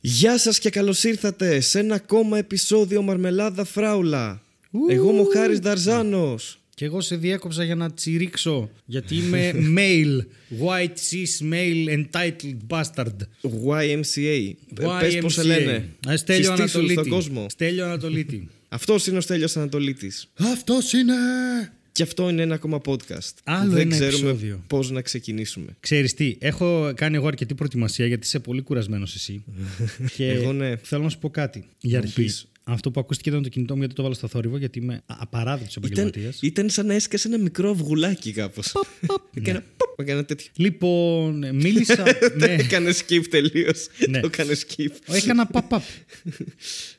Γεια σας και καλώς ήρθατε σε ένα ακόμα επεισόδιο Μαρμελάδα Φράουλα. Εγώ είμαι ο Χάρης Δαρζάνος. Και εγώ σε διέκοψα για να τσιρίξω, γιατί είμαι male, white cis male entitled bastard. YMCA. Πες πώς σε λένε. Α, Στέλιο Συστήσου Ανατολίτη. στον κόσμο. Στέλιο Ανατολίτη. Αυτός είναι ο Στέλιος Ανατολίτης. Αυτός είναι! Και αυτό είναι ένα ακόμα podcast. Άλλο Δεν ένα ξέρουμε επεισόδιο. πώς να ξεκινήσουμε. Ξέρεις τι, έχω κάνει εγώ αρκετή προετοιμασία γιατί είσαι πολύ κουρασμένος εσύ. και Εγώ ναι. θέλω να σου πω κάτι. Για μου αρχής, πεις. αυτό που ακούστηκε ήταν το κινητό μου γιατί το βάλα στο θόρυβο γιατί είμαι α- απαράδεκτος Ήταν, επαγγελματίας. ήταν σαν να έσκασε ένα μικρό αυγουλάκι κάπως. Έκανε ποπ, έκανε τέτοιο. Λοιπόν, μίλησα... ναι. Έκανε skip τελείως. Ναι. Το έκανε skip. Έκανα pop-up.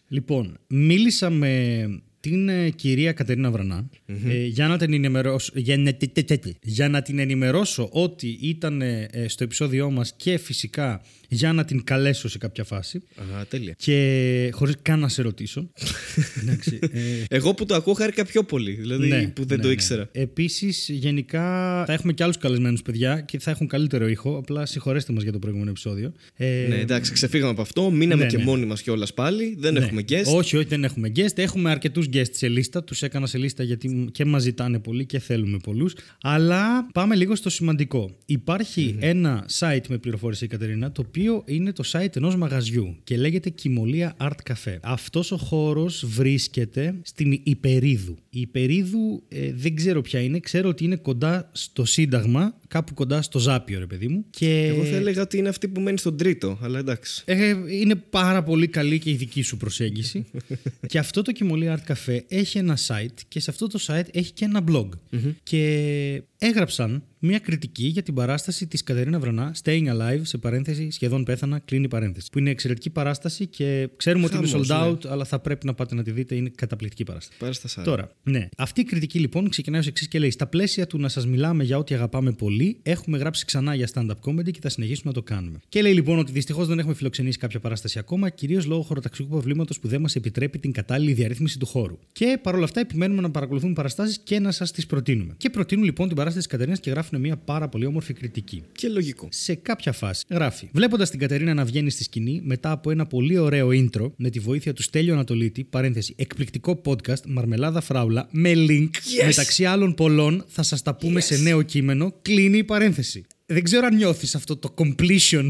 λοιπόν, μίλησα με την ε, κυρία Κατερίνα Βρανά, ε, για, να την ενημερώσω, για, να, τε- τε- τε- τε. για να την ενημερώσω ότι ήταν ε, στο επεισόδιό μας και φυσικά για να την καλέσω σε κάποια φάση Α, τέλεια. και χωρίς καν να σε ρωτήσω. Εντάξει, ε, Εγώ που το ακούω χάρηκα πιο πολύ. Δηλαδή ναι, που δεν ναι, το ναι. ήξερα. Επίσης, γενικά θα έχουμε και άλλους καλεσμένους παιδιά και θα έχουν καλύτερο ήχο. Απλά συγχωρέστε μας για το προηγούμενο επεισόδιο. Ε, Ναι, εντάξει, ξεφύγαμε από αυτό. Μείναμε ναι, και ναι. μόνοι μας κιόλας πάλι. Δεν Ναι. έχουμε guest. Όχι, όχι, δεν έχουμε guest. Έχουμε αρκετούς guest σε λίστα. Τους έκανα σε λίστα γιατί και μας ζητάνε πολύ και θέλουμε πολλούς. Αλλά πάμε λίγο στο σημαντικό. Υπαρχει ένα site, με πληροφόρησε η Κατερίνα, το οποίο είναι το site ενός μαγαζιού και λέγεται Κιμολία Art Cafe. Αυτός ο χώρος βρίσκεται στην Υπερίδου. Η Υπερίδου ε, δεν ξέρω ποια είναι. Ξέρω ότι είναι κοντά στο Σύνταγμα, κάπου κοντά στο Ζάπιο, ρε παιδί μου. Και... Εγώ θα έλεγα ότι είναι αυτή που μένει στον τρίτο, αλλά εντάξει. Ε, είναι πάρα πολύ καλή και η δική σου προσέγγιση. και αυτό το Κιμολί Art Cafe έχει ένα site και σε αυτό το site έχει και ένα blog. Και έγραψαν μια κριτική για την παράσταση της Κατερίνα Βρανά, Staying Alive, σε παρένθεση, σχεδόν πέθανα, κλείνει παρένθεση. Που είναι εξαιρετική παράσταση και ξέρουμε ότι είναι Χαμός, sold ναι. out, αλλά θα πρέπει να πάτε να τη δείτε, είναι καταπληκτική παράσταση. Πάρε στα σάρκα. Τώρα, ναι. Αυτή η κριτική λοιπόν ξεκινάει ως εξής και λέει: Στα πλαίσια του να σας μιλάμε για ό,τι αγαπάμε πολύ, έχουμε γράψει ξανά για stand-up comedy και θα συνεχίσουμε να το κάνουμε. Και λέει λοιπόν ότι δυστυχώς δεν έχουμε φιλοξενήσει κάποια παράσταση ακόμα, κυρίως λόγω χωροταξικού προβλήματος που δεν μας επιτρέπει την κατάλληλη διαρρύθμιση του χώρου. Και παρόλα αυτά επιμένουμε να παρακολουθούμε παραστάσεις και να σας τις προτείνουμε. Και προτείνουν λοιπόν την παράσταση της Κατερίνας και γράφουν μια πάρα πολύ όμορφη κριτική Και λογικό. σε κάποια φάση γράφει. Βλέποντας την Κατερίνα να βγαίνει στη σκηνή μετά από ένα πολύ ωραίο intro με τη βοήθεια του Στέλιο Ανατολίτη, παρένθεση, εκπληκτικό podcast Μαρμελάδα Φράουλα με link Yes! μεταξύ άλλων πολλών, θα σας τα πούμε σε νέο κείμενο. Κλείνει η παρένθεση. Δεν ξέρω αν νιώθεις αυτό το completion,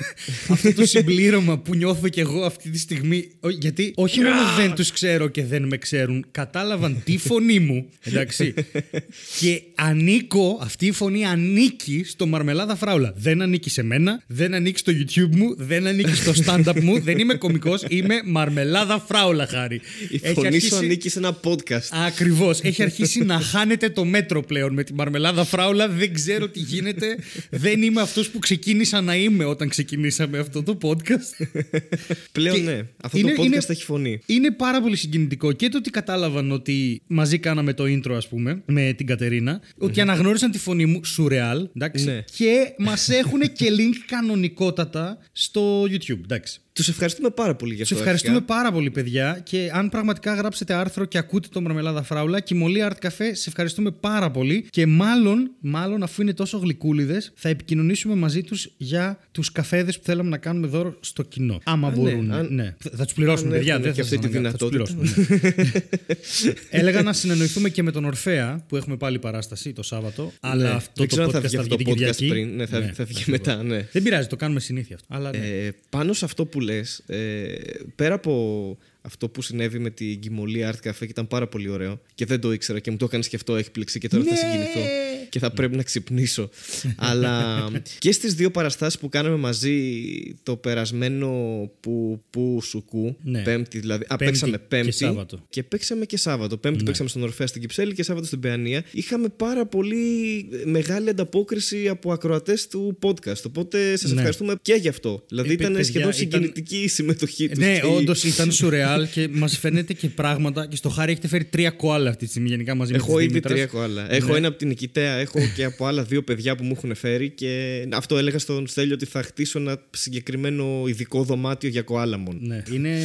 αυτό το συμπλήρωμα που νιώθω κι εγώ αυτή τη στιγμή. Ο- Γιατί όχι μόνο δεν τους ξέρω και δεν με ξέρουν, κατάλαβαν τη φωνή μου. Εντάξει. και ανήκω, αυτή η φωνή ανήκει στο Μαρμελάδα Φράουλα. Δεν ανήκει σε μένα, δεν ανήκει στο YouTube μου, δεν ανήκει στο stand-up μου, δεν είμαι κωμικός, είμαι Μαρμελάδα Φράουλα, χάρη. Η φωνή σου ανήκει σε ένα podcast. Ακριβώς. Έχει αρχίσει να χάνεται το μέτρο πλέον με τη Μαρμελάδα Φράουλα. Δεν ξέρω τι γίνεται. Δεν είμαι αυτός που ξεκίνησα να είμαι όταν ξεκινήσαμε αυτό το podcast. Πλέον Και ναι. Αυτό είναι- το podcast είναι- έχει φωνή. Είναι πάρα πολύ συγκινητικό και το ότι κατάλαβαν ότι μαζί κάναμε το intro, ας πούμε, με την Κατερίνα. Ότι αναγνώρισαν τη φωνή μου, σουρεάλ, εντάξει. Ναι. Και μας έχουν και link κανονικότατα στο YouTube, εντάξει. Τους ευχαριστούμε πάρα πολύ για Τους αυτό. ευχαριστούμε αρχικά. πάρα πολύ, παιδιά. Και αν πραγματικά γράψετε άρθρο και ακούτε το Μαρμελάδα Φράουλα, Κιμολή Art Cafe, σε ευχαριστούμε πάρα πολύ. Και μάλλον, μάλλον αφού είναι τόσο γλυκούλιδες, θα επικοινωνήσουμε μαζί τους για τους καφέδες που θέλαμε να κάνουμε δώρο στο κοινό. Άμα ναι, μπορούν. αν- Ναι, Θα- Θα τους πληρώσουμε, αν παιδιά. έχουν Δεν και θα αυτή σας τη αναγκάσω, θα τους δυνατότητα. πληρώσουμε, ναι. Έλεγα να συνεννοηθούμε και με τον Ορφέα που έχουμε πάλι παράσταση το Σάββατο. Αλλά Ναι. αυτό Δεν το ξέρω αν θα podcast βγει θα αυτό βγει το την podcast Κυριακή. πριν. Ναι, θα, Ναι, θα βγει ακριβώς. μετά, ναι. Δεν πειράζει, το κάνουμε συνήθεια αυτό. Αλλά ναι. Ε, πάνω σε αυτό που λες, ε, πέρα από αυτό που συνέβη με την Κιμολή Art Cafe και ήταν πάρα πολύ ωραίο και δεν το ήξερα και μου το έκανε και αυτό εκπληξή και τώρα θα Ναι. συγκινηθώ και θα πρέπει να ξυπνήσω. Αλλά και στις δύο παραστάσεις που κάναμε μαζί το περασμένο που, που σουκού, Ναι. πέμπτη δηλαδή, α, Πέμπτη παίξαμε και πέμπτη Σάββατο. και παίξαμε και Σάββατο. Πέμπτη Ναι. παίξαμε στον Ορφέα στην Κυψέλη και Σάββατο στην Παιανία. Είχαμε πάρα πολύ μεγάλη ανταπόκριση από ακροατές του podcast. Οπότε σας Ναι. ευχαριστούμε και γι' αυτό. Δηλαδή Ε, ήταν παιδιά, σχεδόν ήταν- συγκινητική η συμμετοχή τους. Ναι, όντως ήταν σουρεάλ και μας φαίνεται και πράγματα. Και στο χάρι έχετε φέρει τρία κοάλα αυτή τη στιγμή γενικά μαζί με Έχω τις ήδη Δήμητρας. τρία κοάλα. Έχω Ναι. ένα από την Νικητέα, έχω και από άλλα δύο παιδιά που μου έχουν φέρει. Και αυτό έλεγα στον Στέλιο ότι θα χτίσω ένα συγκεκριμένο ειδικό δωμάτιο για κοάλαμον. Ναι. Είναι,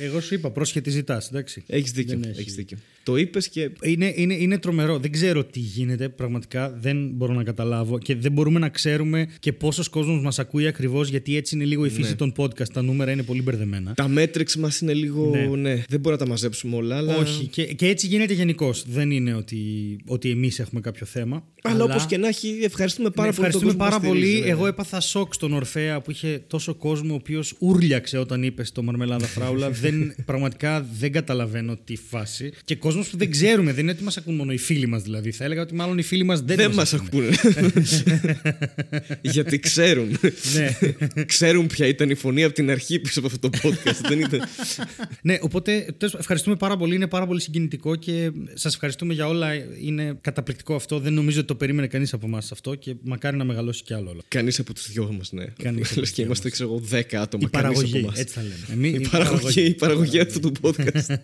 εγώ σου είπα, πρόσχετη ζητάς. Έχεις δίκιο. Δεν έχεις. Έχεις δίκιο. Το είπες και. Είναι, είναι, είναι τρομερό. Δεν ξέρω τι γίνεται πραγματικά. Δεν μπορώ να καταλάβω και δεν μπορούμε να ξέρουμε και πόσος κόσμος μας ακούει ακριβώς γιατί έτσι είναι λίγο η φύση Ναι. των podcast. Τα νούμερα είναι πολύ μπερδεμένα. Τα μέτρηξ μας είναι λίγο. Ναι. Ναι. δεν μπορούμε να τα μαζέψουμε όλα. Αλλά, Όχι. Και, και έτσι γίνεται γενικώς. Δεν είναι ότι, ότι εμείς έχουμε κάποιο θέμα. Αλλά όπως και να έχει, ευχαριστούμε πάρα Ναι, πολύ. τον ευχαριστούμε κόσμο που πάρα μας πολύ. στηρίζει, βέβαια. Εγώ έπαθα σοκ στον Ορφέα που είχε τόσο κόσμο ο οποίος ούρλιαξε όταν είπε στο Μαρμελάδα Φράουλα. δεν, πραγματικά δεν καταλαβαίνω τι φάση. Και κόσμος που δεν ξέρουμε. Δεν είναι ότι μας ακούν μόνο οι φίλοι μας δηλαδή. Θα έλεγα ότι μάλλον οι φίλοι μας δεν, Δεν μας μας ακούνε. Γιατί ξέρουν. ναι. ξέρουν ποια ήταν η φωνή από την αρχή πίσω από αυτό το podcast. δεν ήταν. ναι, οπότε τέλος πάντων, ευχαριστούμε πάρα πολύ. Είναι πάρα πολύ συγκινητικό και σας ευχαριστούμε για όλα. Είναι καταπληκτικό αυτό. Δεν νομίζω ότι το περίμενε κανείς από εμάς αυτό και μακάρι να μεγαλώσει κι άλλο όλο. Κανείς από τους δυο μας, ναι. Κανείς από Λες τους και δυο είμαστε, μας. ξέρω εγώ, 10 άτομα. Η κανείς παραγωγή, από εμάς. έτσι θα λέμε. Εμείς- Η παραγωγή, η παραγωγή αυτού του podcast.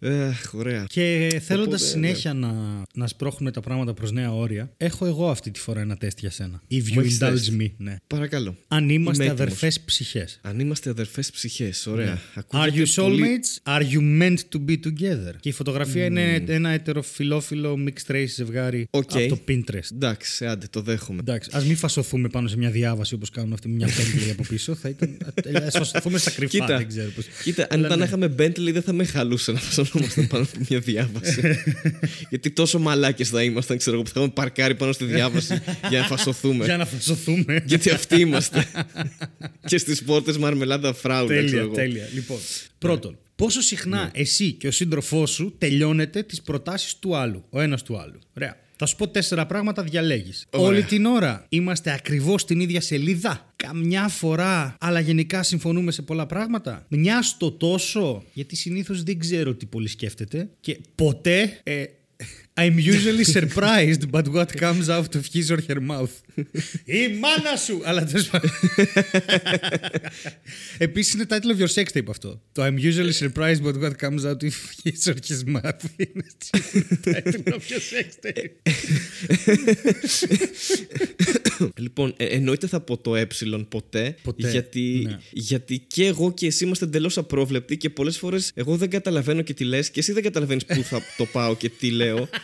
Αχ, ωραία. Και θέλοντας Οπότε, ναι. συνέχεια να, να σπρώχνουμε τα πράγματα προς νέα όρια, έχω εγώ αυτή τη φορά ένα τεστ για σένα. If Μου you έχεις indulge τεστ. me. Ναι. Παρακαλώ. Αν είμαστε Είμαι έτοιμος. αδερφές ψυχές. Αν είμαστε αδερφές ψυχές, ωραία. Ναι. Are Ακούγεται you πολύ- soulmates? Are you meant to be together? Και η φωτογραφία είναι ένα ετεροφιλόφιλο mixed race ζευγάρι Οκ. από το Pinterest. Εντάξει, άντε, το δέχομαι. Εντάξει, ας μην φασωθούμε πάνω σε μια διάβαση όπως κάνουν αυτοί με μια Bentley από πίσω. Θα ήταν. Α φασωθούμε στα κρυφά, Κοίτα, δεν ξέρω πώς. κοίτα αν Αλλά ήταν ναι. να είχαμε Bentley δεν θα με χαλούσε να φασωνόμαστε πάνω από μια διάβαση. Γιατί τόσο μαλάκες θα ήμασταν, ξέρω εγώ, που θα είχαμε παρκάρει πάνω στη διάβαση για να φασωθούμε. Για να φασωθούμε. Γιατί αυτοί είμαστε. και στις πόρτες μαρμελάδα φράουλα, ξέρω Τέλεια, εγώ. τέλεια. Λοιπόν, πρώτον, πόσο συχνά Ναι. εσύ και ο σύντροφός σου τελειώνετε τις προτάσεις του άλλου, ο ένας του άλλου. Ωραία. Θα σου πω τέσσερα πράγματα, διαλέγεις. Ωραία. Όλη την ώρα είμαστε ακριβώς στην ίδια σελίδα. Καμιά φορά, αλλά γενικά συμφωνούμε σε πολλά πράγματα. Μια στο τόσο, γιατί συνήθως δεν ξέρω τι πολύ σκέφτεται. Και ποτέ. ε, I'm usually surprised but what comes out of his or her mouth; Η μάνα σου! Αλλά τέλος πάντων. Επίσης είναι title of your sex tape αυτό. Το I'm usually surprised but what comes out of his or his mouth; Είναι σίγουρα title of your sex tape. Λοιπόν, ε, εννοείται θα πω το ε ποτέ. Ποτέ, Γιατί, ναι. γιατί και εγώ και εσύ είμαστε εντελώς απρόβλεπτοι και πολλές φορές εγώ δεν καταλαβαίνω και τι λες και εσύ δεν καταλαβαίνεις πού θα το πάω και τι λέω.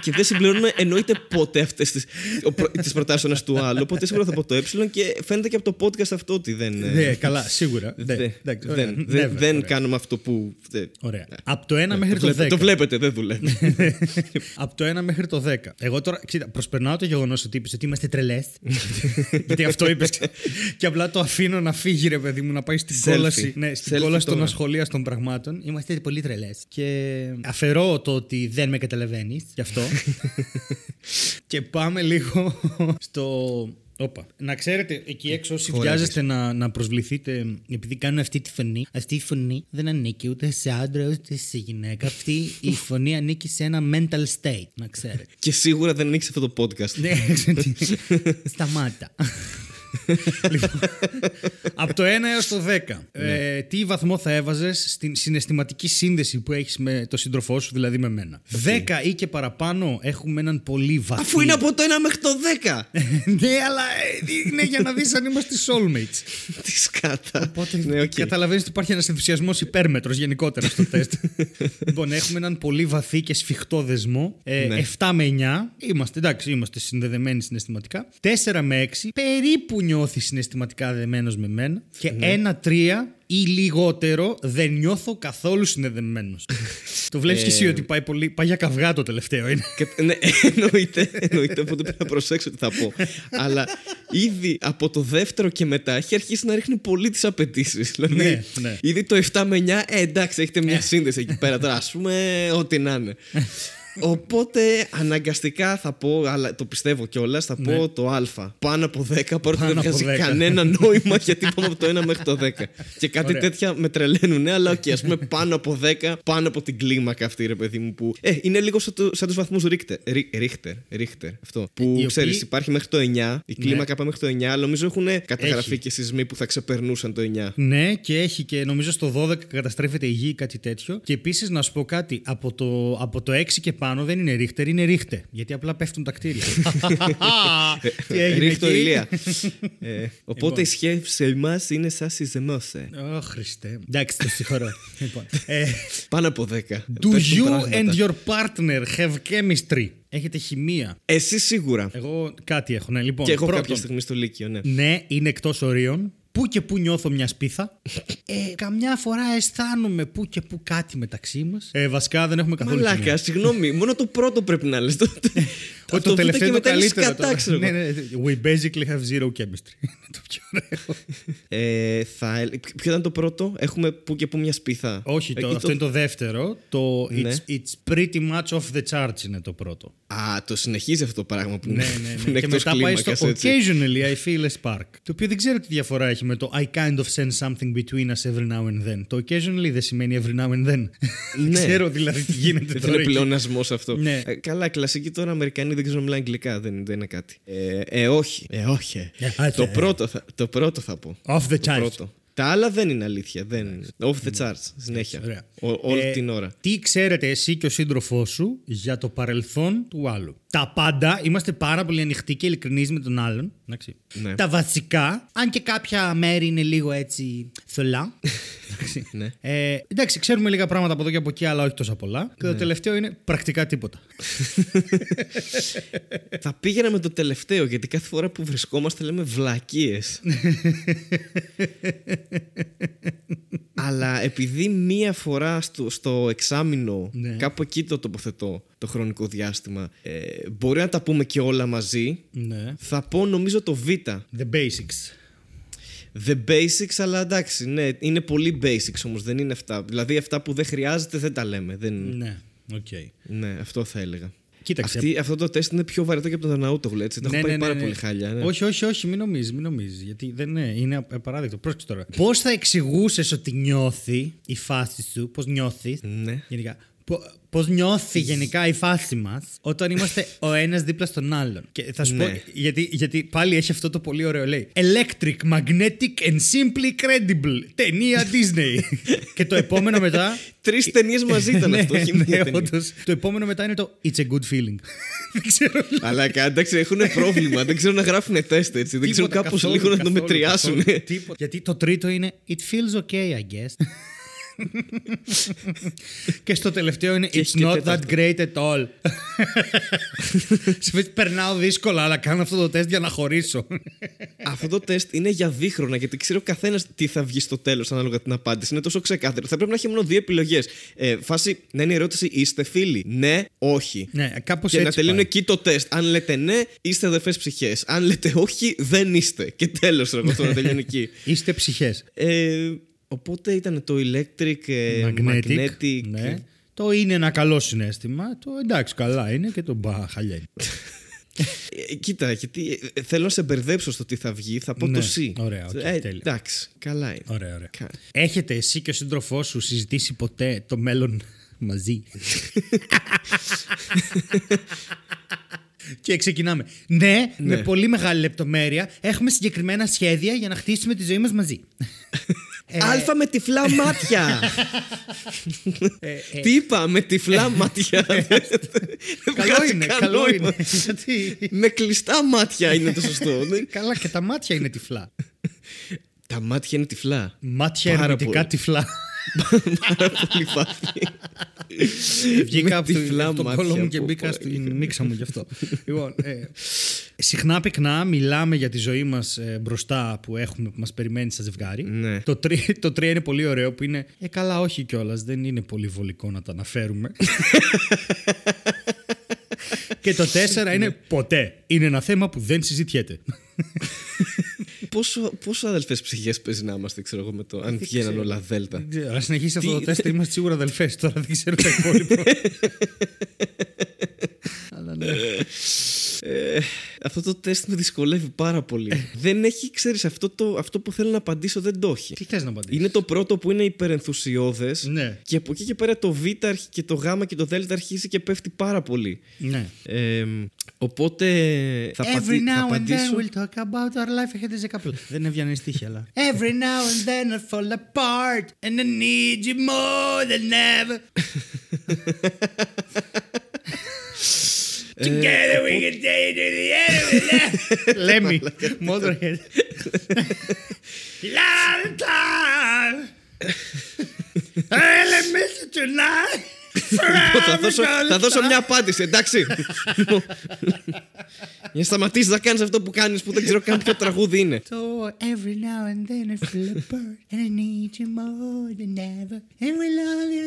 και δεν συμπληρώνουμε εννοείται ποτέ αυτές τις προτάσεις ένας του άλλου. Οπότε σίγουρα θα πω το ε και φαίνεται και από το podcast αυτό ότι δεν. ε, Ναι, καλά, σίγουρα. Ναι, δεν- εντάξει, ωραία. δεν, δεν, Never, δεν ωραία. κάνουμε αυτό που. δεν- Ωραία. Από το 1 Ναι, μέχρι το, το 10. βλέπετε, το βλέπετε, δεν δουλεύει. Από το 1 μέχρι το 10. Εγώ τώρα, κοίτα, προσπερνάω το γεγονός ότι είπες ότι είμαστε τρελές. Γιατί αυτό είπες. και απλά το αφήνω να φύγει, ρε παιδί μου, να πάει στην Selfie. κόλαση, ναι, στην Selfie κόλαση των τώρα. ασχολίαστων πραγμάτων. Είμαστε πολύ τρελές. Και αφαιρώ το ότι δεν με καταλαβαίνεις γι' αυτό. και πάμε λίγο στο. Όπα. Να ξέρετε, εκεί έξω όσοι Χορεύεις. βιάζεστε να, να προσβληθείτε, επειδή κάνουν αυτή τη φωνή, αυτή η φωνή δεν ανήκει ούτε σε άντρα ούτε σε γυναίκα. Αυτή η φωνή ανήκει σε ένα mental state, να ξέρετε. και σίγουρα δεν ανοίξει αυτό το podcast. Ναι, ξέρω τι. Σταμάτα. Λοιπόν, από το 1 έως το 10, ε, τι βαθμό θα έβαζες στην συναισθηματική σύνδεση που έχεις με τον σύντροφό σου, δηλαδή με μένα; 10 ή και παραπάνω έχουμε έναν πολύ βαθύ. Αφού είναι από το 1 μέχρι το 10. ναι, αλλά ε, είναι για να δεις αν είμαστε soulmates. Τι σκατά. Οπότε ναι, οκ. καταλαβαίνεις ότι υπάρχει ένας ενθουσιασμός υπέρμετρος γενικότερα στο τεστ. λοιπόν, έχουμε έναν πολύ βαθύ και σφιχτό δεσμό. Ε, Ναι. 7 με 9, είμαστε, εντάξει, είμαστε συνδεδεμένοι συναισθηματικά. 4 με 6, περίπου νιώθεις συναισθηματικά δεμένος με μένα. Και Ναι. 1-3 ή λιγότερο δεν νιώθω καθόλου συνδεδεμένος. το βλέπεις και εσύ Ε. ότι πάει, πολύ, πάει για καυγά το τελευταίο. Είναι. Και- ναι, εννοείται, εννοείται, οπότε πρέπει να προσέξω τι θα πω. Αλλά ήδη από το δεύτερο και μετά έχει αρχίσει να ρίχνει πολύ τις απαιτήσεις. Δηλαδή, Ναι, ναι. ήδη το 7 με 9, ε, εντάξει, έχετε μια σύνδεση εκεί πέρα τώρα, ας πούμε, ό,τι να είναι. Οπότε αναγκαστικά θα πω, αλλά το πιστεύω κιόλας, θα πω το Α. Πάνω από 10, παρότι Ναι. Πάνω δεν από βγάζει 10. κανένα νόημα γιατί πάμε από το 1 μέχρι το 10. Και κάτι Ωραία. τέτοια με τρελαίνουν, ναι, αλλά οκ, ας πούμε πάνω από 10, πάνω από την κλίμακα αυτή, ρε παιδί μου. Που, ε, είναι λίγο σαν, το, σαν τους βαθμούς Ρίχτερ. Ρίχτερ, Ρίχτερ, αυτό. Που Οι οποίοι- ξέρεις, υπάρχει μέχρι το 9, η κλίμακα πάει μέχρι το 9, αλλά νομίζω έχουν καταγραφεί Έχει. και σεισμοί που θα ξεπερνούσαν το 9. Ναι, και έχει και νομίζω στο 12 καταστρέφεται η γη ή κάτι τέτοιο. Και επίσης να σου πω κάτι, από το, από το 6 και πάνω πάνω δεν είναι ρίχτερ, είναι ρίχ'τε. Γιατί απλά πέφτουν τα κτίρια. Τι έγινε Ρίχτω εκεί; ηλία. Ε, Οπότε η σχέση μα είναι σαν σιζεμόσε. Ω, Χριστέ. Εντάξει, το συγχωρώ. λοιπόν, ε, Πάνω από 10. do Πέφτουν you πράγματα. and your partner have chemistry? Έχετε χημεία; Εσύ σίγουρα. Εγώ κάτι έχω, ναι. Λοιπόν, Και εγώ πρώτον, κάποια στιγμή στο Λύκειο, ναι. Ναι, είναι εκτός ορίων. Πού και πού νιώθω μιας σπίθα. Ε, καμιά φορά αισθάνομαι πού και πού κάτι μεταξύ μας. Ε, βασικά δεν έχουμε καθόλου. χημεία. Μαλάκα, συγγνώμη, μόνο το πρώτο πρέπει να λες. Το, Ότι το τελευταίο είναι το καλύτερο. Κατά, τώρα. ξέρω ναι, εγώ. ναι, we basically have zero chemistry. Είναι το πιο ωραίο. Ε, θα, ελ- ποιο ήταν το πρώτο, έχουμε που και που μια σπίθα. Όχι, το, Εκεί αυτό είναι το δεύτερο. Το Ναι. it's, it's pretty much off the charts είναι το πρώτο. Α, το συνεχίζει αυτό το πράγμα που είναι, ναι, ναι, που ναι. είναι και εκτός μετά πάει στο κλίμακας, έτσι. occasionally I feel a spark. Το οποίο δεν ξέρω τι διαφορά έχει με το I kind of sense something between us every now and then. Το occasionally δεν σημαίνει every now and then. δεν Ναι. ξέρω δηλαδή τι γίνεται Δεν τώρα. είναι εκεί. πλεονασμός αυτό. Ναι. Ε, καλά, κλασική τώρα Αμερικανοί δεν ξέρουν να μιλάνε αγγλικά. Δεν, δεν είναι κάτι. Ε, ε, όχι. Ε, όχι. Ε, άτσε, το, ε. πρώτο θα, το πρώτο θα πω. Off the Το charts. πρώτο. Τα άλλα δεν είναι αλήθεια. Δεν... Off the charts. Συνέχεια. Ωραία. Ο- όλη Ε, την ώρα. Τι ξέρετε εσύ και ο σύντροφός σου για το παρελθόν του άλλου; Τα πάντα, είμαστε πάρα πολύ ανοιχτοί και ειλικρινείς με τον άλλον. Εντάξει. Ναι. Τα βασικά, αν και κάποια μέρη είναι λίγο έτσι θολά. εντάξει. Ναι. Ε, εντάξει, ξέρουμε λίγα πράγματα από εδώ και από εκεί, αλλά όχι τόσα πολλά. Και το Ναι. τελευταίο είναι πρακτικά τίποτα. Θα πήγαινα με το τελευταίο γιατί κάθε φορά που βρισκόμαστε λέμε βλακίες. Αλλά επειδή μία φορά στο, στο εξάμεινο Ναι. κάπου εκεί το τοποθετώ το χρονικό διάστημα ε, μπορεί να τα πούμε και όλα μαζί ναι. θα πω νομίζω το Β The basics. The basics αλλά εντάξει ναι είναι πολύ basics όμως δεν είναι αυτά δηλαδή αυτά που δεν χρειάζεται δεν τα λέμε δεν... Ναι, οκ. ναι αυτό θα έλεγα Κοίταξε. Αυτή, αυτό το τεστ είναι πιο βαρετό και από τον Δαναούτογλου, έτσι. Τα Ναι, έχω πάει ναι, ναι, πάρα ναι. πολύ χάλια. Ναι. Όχι, όχι, όχι, μην νομίζεις, μην νομίζεις. Γιατί δεν είναι, είναι απαράδεκτο. Πρόσεξε τώρα. Πώς θα εξηγούσες ότι νιώθει η φάση σου, πώς νιώθεις. Ναι. Γενικά. Πώς νιώθει γενικά η φάση μας όταν είμαστε ο ένας δίπλα στον άλλον; Και θα σου Ναι. πω. Γιατί, γιατί πάλι έχει αυτό το πολύ ωραίο. Λέει Electric, magnetic and simply incredible. Ταινία Disney. και το επόμενο μετά. Τρεις ταινίες μαζί ήταν ναι, αυτό, όχι ναι, μία ταινία. όντως. Το επόμενο μετά είναι το It's a good feeling. δεν ξέρω. Αλλά εντάξει, έχουν πρόβλημα. δεν ξέρουν να γράφουν τεστ έτσι. Δεν ξέρουν Τίποτα, κάπως καθόλου, λίγο να το καθόλου, μετριάσουν. καθόλου, τίποτα. Γιατί το τρίτο είναι It feels okay, I guess. Και στο τελευταίο είναι Και It's έχεις και not that τέταρτο. great at all. Σε φάση, Περνάω δύσκολα, αλλά κάνω αυτό το τεστ για να χωρίσω. Αυτό το τεστ είναι για δίχρονα γιατί ξέρει ο καθένας τι θα βγει στο τέλος ανάλογα την απάντηση. Είναι τόσο ξεκάθαρο. Θα πρέπει να έχει μόνο δύο επιλογές. Ε, φάση να είναι η ερώτηση, είστε φίλοι; Ναι, όχι. ναι, κάπως Και να έτσι. τελειώνει πάει. εκεί το τεστ. Αν λέτε ναι, είστε αδερφές ψυχές. Αν λέτε όχι, δεν είστε. Και τέλος, εγώ αυτό να τελειώνει εκεί. Είστε ψυχές. Ε, οπότε ήταν το electric, ε, Magnetic. magnetic. Ναι. Το είναι ένα καλό συνέστημα. Το εντάξει, καλά είναι και το μπα, χαλιά είναι. Ε, κοίτα, γιατί ε, θέλω να σε μπερδέψω στο τι θα βγει, θα πω Ναι, το C. ωραία, οκ, ε, τέλεια. εντάξει, καλά είναι. Ωραία, ωραία. Κα- Έχετε εσύ και ο σύντροφός σου συζητήσει ποτέ το μέλλον μαζί; Και ξεκινάμε. Ναι, με πολύ μεγάλη λεπτομέρεια έχουμε συγκεκριμένα σχέδια για να χτίσουμε τη ζωή μας μαζί. Ε, Αλφα με τυφλά μάτια. ε, Τι είπα, με τυφλά μάτια. καλό Βγάζει είναι, καλό καλό νόημα. είναι. Γιατί... Με κλειστά μάτια είναι το σωστό. Δεν- Καλά, και τα μάτια είναι τυφλά. Τα μάτια είναι τυφλά. Μάτια Πάρα ερμητικά πολύ. τυφλά. Πάρα πολύ φάση. Βγήκα Με από το- τυφλά από τον μάτια, κόλλο μου και πω, μπήκα πω. στην μίξα μου γι' αυτό. λοιπόν, ε, συχνά πυκνά μιλάμε για τη ζωή μας μπροστά που έχουμε, που μας περιμένει σαν ζευγάρι. Ναι. Το, τρί, το τρία είναι πολύ ωραίο που είναι. Ε, καλά, όχι κιόλας. Δεν είναι πολύ βολικό να τα αναφέρουμε. και το τέσσερα είναι ποτέ. Είναι ένα θέμα που δεν συζητιέται. Πόσο, πόσο αδελφές ψυχές παίζει να είμαστε, ξέρω εγώ, με το αν βγαίναν όλα δέλτα. Δεν ξέρω, Αν συνεχίσει αυτό Τι- το τεστ, είμαστε σίγουρα αδελφές. Τώρα δεν ξέρω τα υπόλοιπα. Αλλά ναι. Ε, αυτό το τεστ με δυσκολεύει πάρα πολύ. δεν έχει, ξέρεις, αυτό, το, αυτό που θέλω να απαντήσω δεν το έχει. Τι θες να απαντήσεις; Είναι το πρώτο που είναι υπερενθουσιώδες. Ναι. Και από εκεί και πέρα το Β αρχ- και το Γ και το Δ αρχίζει και πέφτει πάρα πολύ. Ναι. Ε, οπότε θα, Every πατη- θα now and απαντήσω. then we'll talk about our life. Έχετε ζεκαπλά. Δεν έβγαινε στίχη, αλλά. Every now and then I fall apart and I need you more than ever. Together we can take it to the end of Let me. motherhead. Lot of time. I really miss you tonight. Λοιπόν, θα δώσω, θα δώσω μια απάντηση, εντάξει. Λοιπόν, Για να σταματήσεις να κάνεις αυτό που κάνεις που δεν ξέρω καν ποιο τραγούδι είναι. So every now and then I feel a bird and I need you more than ever. And we love you,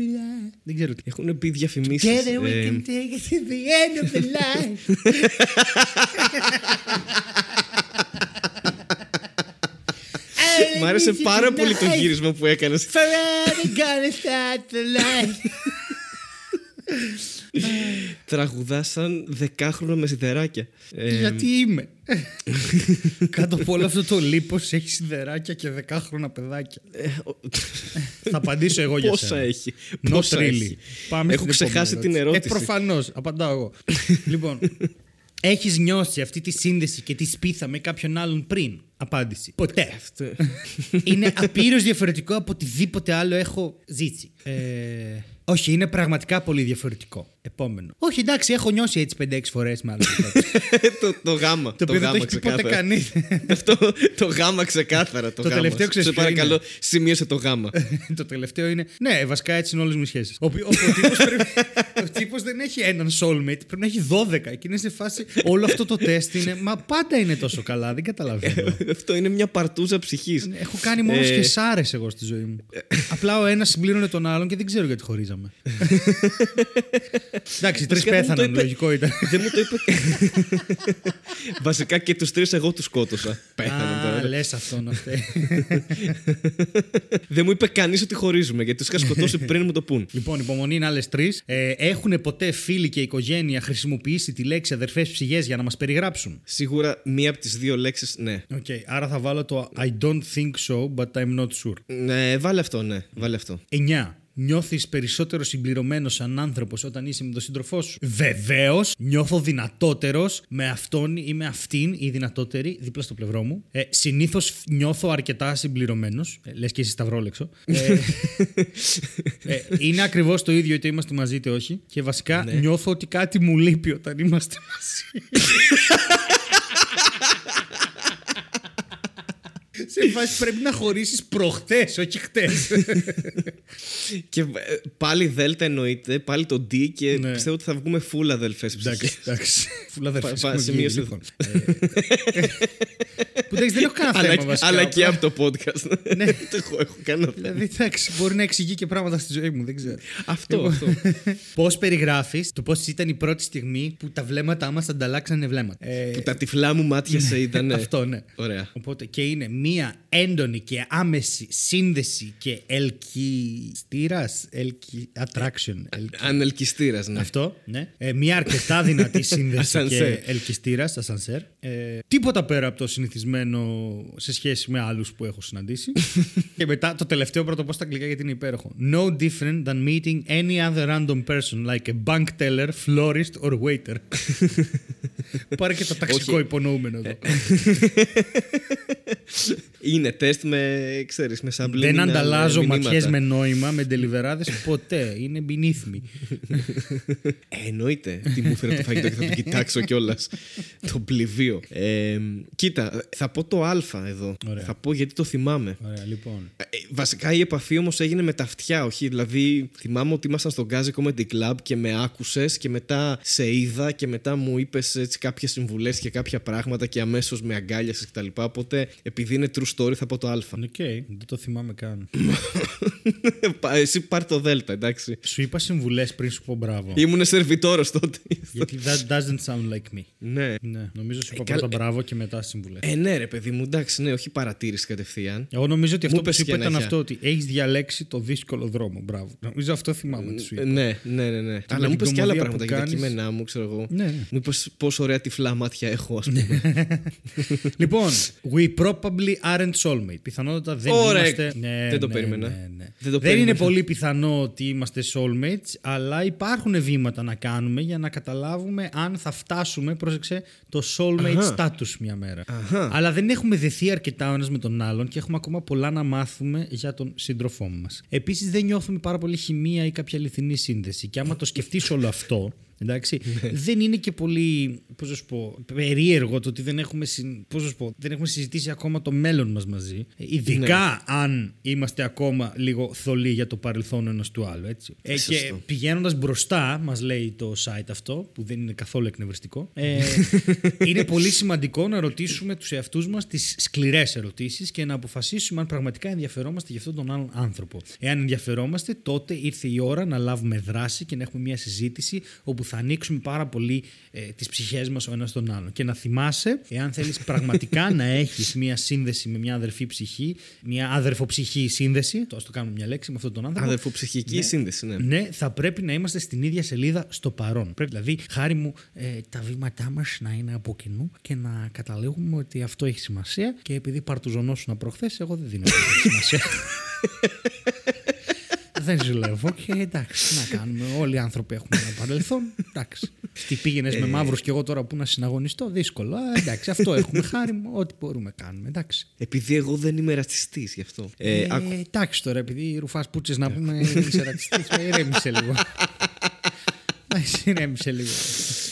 we love Δεν ξέρω τι. Έχουν πει διαφημίσεις. Together we can take it to the end of the line. Μ' άρεσε πάρα πολύ το γύρισμα που έκανες. Forever gonna start the line. Τραγουδά σαν δεκάχρονο με σιδεράκια. Ε, Γιατί είμαι; Κάτω από όλο αυτό το λίπος έχει σιδεράκια και δεκάχρονα παιδάκια. ε, ο- Θα απαντήσω εγώ για Πόσα σένα. έχει; Not Πόσα really. έχει; Πάμε Έχω στην ξεχάσει επόμενη την ερώτηση. Ε, προφανώς. Απαντάω εγώ. λοιπόν, έχεις νιώσει αυτή τη σύνδεση και τη σπίθα με κάποιον άλλον πριν; Απάντηση. Ποτέ. Αυτό. είναι απείρως διαφορετικό από οτιδήποτε άλλο έχω ζήσει. Ε, όχι, είναι πραγματικά πολύ διαφορετικό. Επόμενο. Όχι, εντάξει, έχω νιώσει έτσι 5-6 φορές με άλλους ανθρώπους. το, το γάμα. Το οποίο δεν το γάμα έχει πει ποτέ ξεκάθαρα. κανείς. Αυτό το γάμα ξεκάθαρα. Το, Το γάμα. τελευταίο ξέρεις Σε ποιο παρακαλώ, είναι; σημείωσε το γάμα. το τελευταίο είναι. Ναι, βασικά έτσι είναι όλες μου σχέσει. Ο, ο, ο, τύπος πρέπει- ο τύπος δεν έχει έναν soulmate, πρέπει να έχει 12. Και είναι σε φάση. Όλο αυτό το τεστ είναι. Μα πάντα είναι τόσο καλά, δεν καταλαβαίνω. Αυτό είναι μια παρτούζα ψυχής. Έχω κάνει μόνο Ε. σχεσάρες εγώ στη ζωή μου. Απλά ο ένας συμπλήρωνε τον άλλον και δεν ξέρω γιατί χωρίζαμε. Εντάξει, τρεις Βασικά δεν μου το πέθαναν, είπε- λογικό ήταν. Δεν μου το είπε. Βασικά και τους τρεις εγώ τους σκότωσα. Πέθανε Α, τώρα. λες αυτό να φταίει. Δεν μου είπε κανείς ότι χωρίζουμε γιατί τους είχα σκοτώσει πριν μου το πουν. Λοιπόν, υπομονή είναι άλλες τρεις. Ε, έχουν ποτέ φίλοι και οικογένεια χρησιμοποιήσει τη λέξη αδερφές ψυχές για να μας περιγράψουν; Σίγουρα μία από τις δύο λέξεις, ναι. Οκ, άρα θα βάλω το I don't think so, but I'm not sure. Ναι, βάλε αυτό, ναι. Βάλε αυτό. 9. Νιώθεις περισσότερο συμπληρωμένος σαν άνθρωπος όταν είσαι με τον σύντροφό σου; Βεβαίως, νιώθω δυνατότερος με αυτόν ή με αυτήν ή δυνατότερη δίπλα στο πλευρό μου. Ε, Συνήθως νιώθω αρκετά συμπληρωμένος. Ε, Λες και εσύ σταυρόλεξο. Ε, ε, είναι ακριβώς το ίδιο είτε είμαστε μαζί είτε όχι. Και βασικά νιώθω ότι κάτι μου λείπει όταν είμαστε μαζί. Σε φάση πρέπει να χωρίσεις προχτές, όχι χτες. Και ε, πάλι Δέλτα εννοείται, πάλι το D και Ναι. πιστεύω ότι θα βγούμε full αδελφές Εντάξει, εντάξει. Φουλά δεν Πα- πα- έχουμε βγει, σημείωσε λοιπόν. Ε, Που εντάξει, δεν έχω κανένα θέμα Αλλά, βασικά. αλλά και απλά- από το podcast. Ναι. Το έχω, έχω κανένα θέμα. Δηλαδή, εντάξει, μπορεί να εξηγεί και πράγματα στη ζωή μου, δεν ξέρω. Αυτό, αυτό. Πώς περιγράφεις το πώς ήταν η πρώτη στιγμή που τα βλέμματά μας ανταλλάξανε βλέμματα; Ε, Που τα τυφλά μου μάτια σε ήταν. Αυτό, ναι. Ωραία. Οπότε και είναι μία έντονη και άμεση σύνδεση και ελκυστήρα. Ελκυ... Attraction. ελκυ- Ανελκυστήρα, ναι. Αυτό, ναι. Ε, μια αρκετά δυνατή σύνδεση και Ασανσέρ. ελκυστήρα, ασανσέρ. Ε, τίποτα πέρα από το συνηθισμένο σε σχέση με άλλου που έχω συναντήσει. και μετά το τελευταίο πρώτο πω στα αγγλικά γιατί είναι υπέροχο. No different than meeting any other random person like a bank teller, florist or waiter. Πάρε και το ταξικό Όχι. υπονοούμενο εδώ. Είναι τεστ με, ξέρεις, με subliminal Δεν ανταλλάζω μηνύματα. ματιές με νόημα με ντελιβεράδες ποτέ. Είναι beneath me. Ε, εννοείται. Τι μου φέρε το φαγητό και θα το κοιτάξω κιόλας. το πληβίο. Ε, κοίτα, θα πω το Α εδώ. Ωραία. Θα πω γιατί το θυμάμαι. Ωραία, λοιπόν. Ε, βασικά η επαφή όμως έγινε με τα αυτιά, όχι. Δηλαδή, θυμάμαι ότι ήμασταν στον Γκάζι Comedy Club και με άκουσες και μετά σε είδα και μετά μου είπες κάποιες συμβουλές και κάποια πράγματα και αμέσως με αγκάλιασες κτλ. Οπότε, επειδή είναι true story, θα πω το Α. Οκ, δεν το θυμάμαι καν. Πα- Εσύ πάρ το Δέλτα, εντάξει. Σου είπα συμβουλές πριν σου πω μπράβο. Ήμουν σερβιτόρος τότε. Γιατί that doesn't sound like me. ναι. Ναι, νομίζω σου είπα καλά- πρώτα μπράβο και μετά συμβουλές. Ε, ναι, ρε παιδί μου, εντάξει, ναι, όχι παρατήρηση κατευθείαν. Εγώ νομίζω ότι αυτό Μου που σου είπες είπα και ήταν ένα αυτό ότι έχεις διαλέξει το δύσκολο δρόμο. Μπράβο. Νομίζω αυτό θυμάμαι τι σου Ε, είπα. Ναι, ναι, ναι. ναι. Αλλά με μου την είπε και άλλα κομμωδία πράγματα που για τα κάνεις. κείμενά μου, ξέρω εγώ. Ναι, ναι. Μου είπες πόσο ωραία τυφλά μάτια έχω, ας πούμε. λοιπόν, we probably aren't soulmate. Πιθανότατα δεν Ωραία. είμαστε. Ναι, Δεν το ναι, περίμενα. ναι, ναι. Δεν το Δεν είναι περίμενα. πολύ πιθανό ότι είμαστε soulmates, αλλά υπάρχουν βήματα να κάνουμε για να καταλάβουμε αν θα φτάσουμε, πρόσεξε, το soulmate Αχα. status μια μέρα. Αχα. Αλλά δεν έχουμε δεθεί αρκετά ο ένας με τον άλλον και έχουμε ακόμα πολλά να μάθουμε για τον σύντροφό μας. Επίσης, δεν νιώθουμε πάρα πολύ χημεία ή κάποια αληθινή σύνδεση. Και άμα το σκεφτείς όλο αυτό, Εντάξει. Ναι. δεν είναι και πολύ, πώς να σου πω, περίεργο το ότι δεν έχουμε, συν- πώς να σου πω, δεν έχουμε συζητήσει ακόμα το μέλλον μας μαζί. Ε, Ειδικά Ναι. αν είμαστε ακόμα λίγο θολοί για το παρελθόν ένας του άλλου. Έτσι. Ε, και Σωστό. πηγαίνοντας μπροστά, μας λέει το site αυτό, που δεν είναι καθόλου εκνευριστικό, ε, είναι πολύ σημαντικό να ρωτήσουμε τους εαυτούς μας τις σκληρές ερωτήσεις και να αποφασίσουμε αν πραγματικά ενδιαφερόμαστε για αυτόν τον άλλον άνθρωπο. Εάν ενδιαφερόμαστε, τότε ήρθε η ώρα να λάβουμε δράση και να έχουμε μια συζήτηση όπου θα ανοίξουμε πάρα πολύ ε, τις ψυχές μας ο ένας τον άλλον. Και να θυμάσαι, εάν θέλεις πραγματικά να έχεις μια σύνδεση με μια αδερφή ψυχή, μια αδερφοψυχή σύνδεση, το ας το κάνουμε μια λέξη με αυτόν τον άνθρωπο, Αδερφοψυχική σύνδεση, ναι. ναι, θα πρέπει να είμαστε στην ίδια σελίδα στο παρόν. Πρέπει δηλαδή, χάρη μου, ε, τα βήματά μας να είναι από κοινού και να καταλήγουμε ότι αυτό έχει σημασία. Και επειδή παρτουζωνόσουν προχθέ, εγώ δεν δίνω τέτοια σημασία. δεν ζηλεύω και εντάξει, τι να κάνουμε. Όλοι οι άνθρωποι έχουν ένα παρελθόν. Εντάξει. Τι πήγαινες με μαύρους και εγώ τώρα που να συναγωνιστώ, δύσκολο. Α, εντάξει, αυτό έχουμε χάρη μου. Ό,τι μπορούμε κάνουμε. Εντάξει. Επειδή εγώ δεν είμαι ρατσιστή γι' αυτό. Ε, Ε, άκου- εντάξει τώρα, επειδή ρουφάς πούτσες να πούμε, είσαι ρατσιστή, ηρέμησε λίγο. Εντάξει, ηρέμησε λίγο.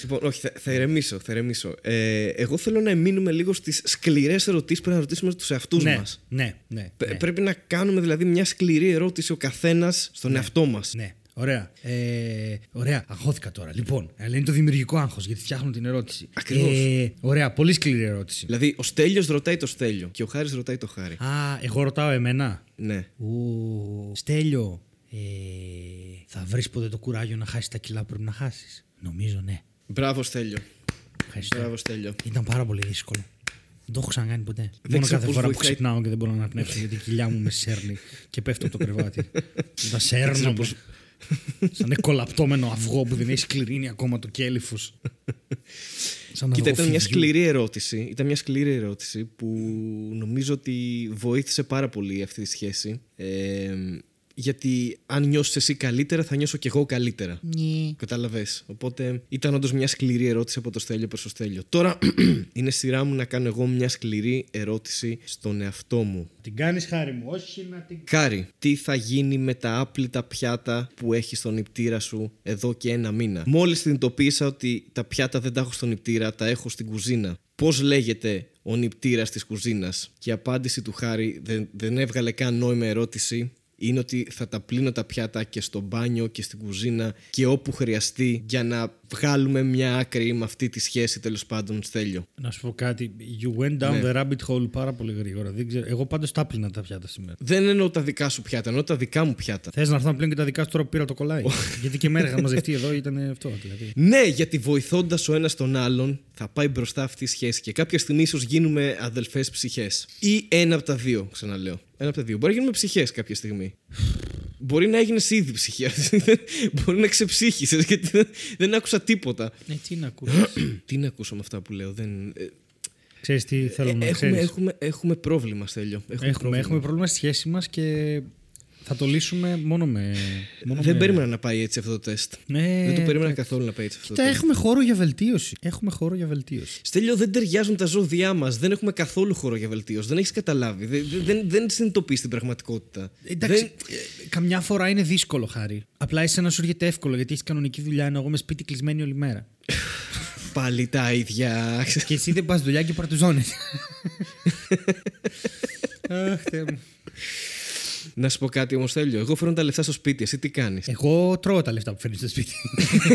Λοιπόν, όχι, θα, θα ηρεμήσω. Θα ηρεμήσω. Ε, εγώ θέλω να μείνουμε λίγο στις σκληρές ερωτήσεις που πρέπει να ρωτήσουμε τους εαυτούς ναι, μας. ναι, ναι, ναι. Πρέπει να κάνουμε δηλαδή μια σκληρή ερώτηση ο καθένας στον εαυτό μας. Ναι, ωραία. Ε, ωραία, αγχώθηκα τώρα. Λοιπόν, αλλά είναι το δημιουργικό άγχος γιατί φτιάχνω την ερώτηση. Ακριβώς. Ε, ωραία, πολύ σκληρή ερώτηση. Δηλαδή, ο Στέλιος ρωτάει το Στέλιο και ο Χάρης ρωτάει το Χάρη. Α, εγώ ρωτάω εμένα; Ναι. Ου, Στέλιο, ε, θα βρεις ποτέ το κουράγιο να χάσεις τα κιλά που πρέπει να χάσεις. Νομίζω ναι. Μπράβο, Στέλιο. Ευχαριστώ. Μπράβο, Στέλιο. Ήταν πάρα πολύ δύσκολο. Δεν το έχω ξανακάνει ποτέ. Δεν Μόνο ξέρω κάθε πώς φορά που βοηθάει. ξυπνάω και δεν μπορώ να αναπνεύσω γιατί η κοιλιά μου με σέρνει και πέφτω από το κρεβάτι. Τα σέρνω. πώς- Σαν κολαπτώμενο αυγό που δεν έχει σκληρίνει ακόμα το κέλυφος. Σαν Κοίτα, ήταν μια αυγοφυδιού. σκληρή ερώτηση. Ήταν μια σκληρή ερώτηση που νομίζω ότι βοήθησε πάρα πολύ αυτή τη σχέση. Ε, γιατί αν νιώσεις εσύ καλύτερα, θα νιώσω κι εγώ καλύτερα. Ναι. Κατάλαβες. Οπότε ήταν όντως μια σκληρή ερώτηση από το Στέλιο προς το Στέλιο. Τώρα είναι σειρά μου να κάνω εγώ μια σκληρή ερώτηση στον εαυτό μου. Την κάνεις χάρη μου, όχι να την. Κάρι, τι θα γίνει με τα άπλυτα πιάτα που έχεις στον νιπτήρα σου εδώ και ένα μήνα; Μόλις συνειδητοποίησα ότι τα πιάτα δεν τα έχω στον νιπτήρα, τα έχω στην κουζίνα. Πώς λέγεται ο νιπτήρας της κουζίνας; Και η απάντηση του Χάρη δεν, δεν έβγαλε καν νόημα ερώτηση. Είναι ότι θα τα πλύνω τα πιάτα και στο μπάνιο και στην κουζίνα και όπου χρειαστεί για να βγάλουμε μια άκρη με αυτή τη σχέση τέλος πάντων Στέλιο. Να σου πω κάτι. You went down Ναι. the rabbit hole πάρα πολύ γρήγορα. Δεν ξέρω. Εγώ πάντως τα πλήνα τα πιάτα σήμερα. Δεν εννοώ τα δικά σου πιάτα, εννοώ τα δικά μου πιάτα. Θες να έρθω να πλύνω και τα δικά σου τώρα που πήρα το κολλάι; Γιατί και μέρα είχα μαζευτεί εδώ ήταν αυτό. Δηλαδή. Ναι, γιατί βοηθώντας ο ένας τον άλλον, θα πάει μπροστά αυτή η σχέση και κάποια στιγμή ίσως γίνουμε αδελφές ψυχές. Ή ένα από τα δύο, ξαναλέω. Ένα από τα δύο. Μπορεί να γίνουμε ψυχές κάποια στιγμή. Μπορεί να έγινες ήδη ψυχή. Μπορεί να ξεψύχησες γιατί δεν, δεν άκουσα τίποτα. Ε, τι να ακούσει. Τι να ακούσω με αυτά που λέω. Δεν... ε, Ξέρεις τι θέλω να έχουμε, ξέρεις. έχουμε, έχουμε πρόβλημα, Στέλιο. Έχουμε, Έχουμε, πρόβλημα. έχουμε πρόβλημα στη σχέση μας και θα το λύσουμε μόνο με... Μόνο Δεν με... περίμενα να πάει έτσι αυτό το τεστ. Ναι, δεν το περίμενα εντάξει. καθόλου να πάει έτσι αυτό Κοίτα, το τεστ. έχουμε χώρο για βελτίωση. Έχουμε χώρο για βελτίωση. Στέλιο, δεν ταιριάζουν τα ζώδιά μας. Δεν έχουμε καθόλου χώρο για βελτίωση. Δεν έχεις καταλάβει. Δεν, δεν, δεν συνειδητοποιείς την πραγματικότητα. Εντάξει, Δεν- ε, καμιά φορά είναι δύσκολο, Χάρη. Απλά εσένα σου έρχεται εύκολο γιατί έχεις κανονική δουλειά ενώ εγώ είμαι σπίτι κλεισμένη όλη μέρα. Πάλι τα ίδια. και εσύ δεν πας δουλειά και παρτουζώνεσαι. Αχ, Θεέ μου. Να σου πω κάτι όμως, Στέλιο. Εγώ φέρνω τα λεφτά στο σπίτι. Εσύ τι κάνεις; Εγώ τρώω τα λεφτά που φέρνει στο σπίτι.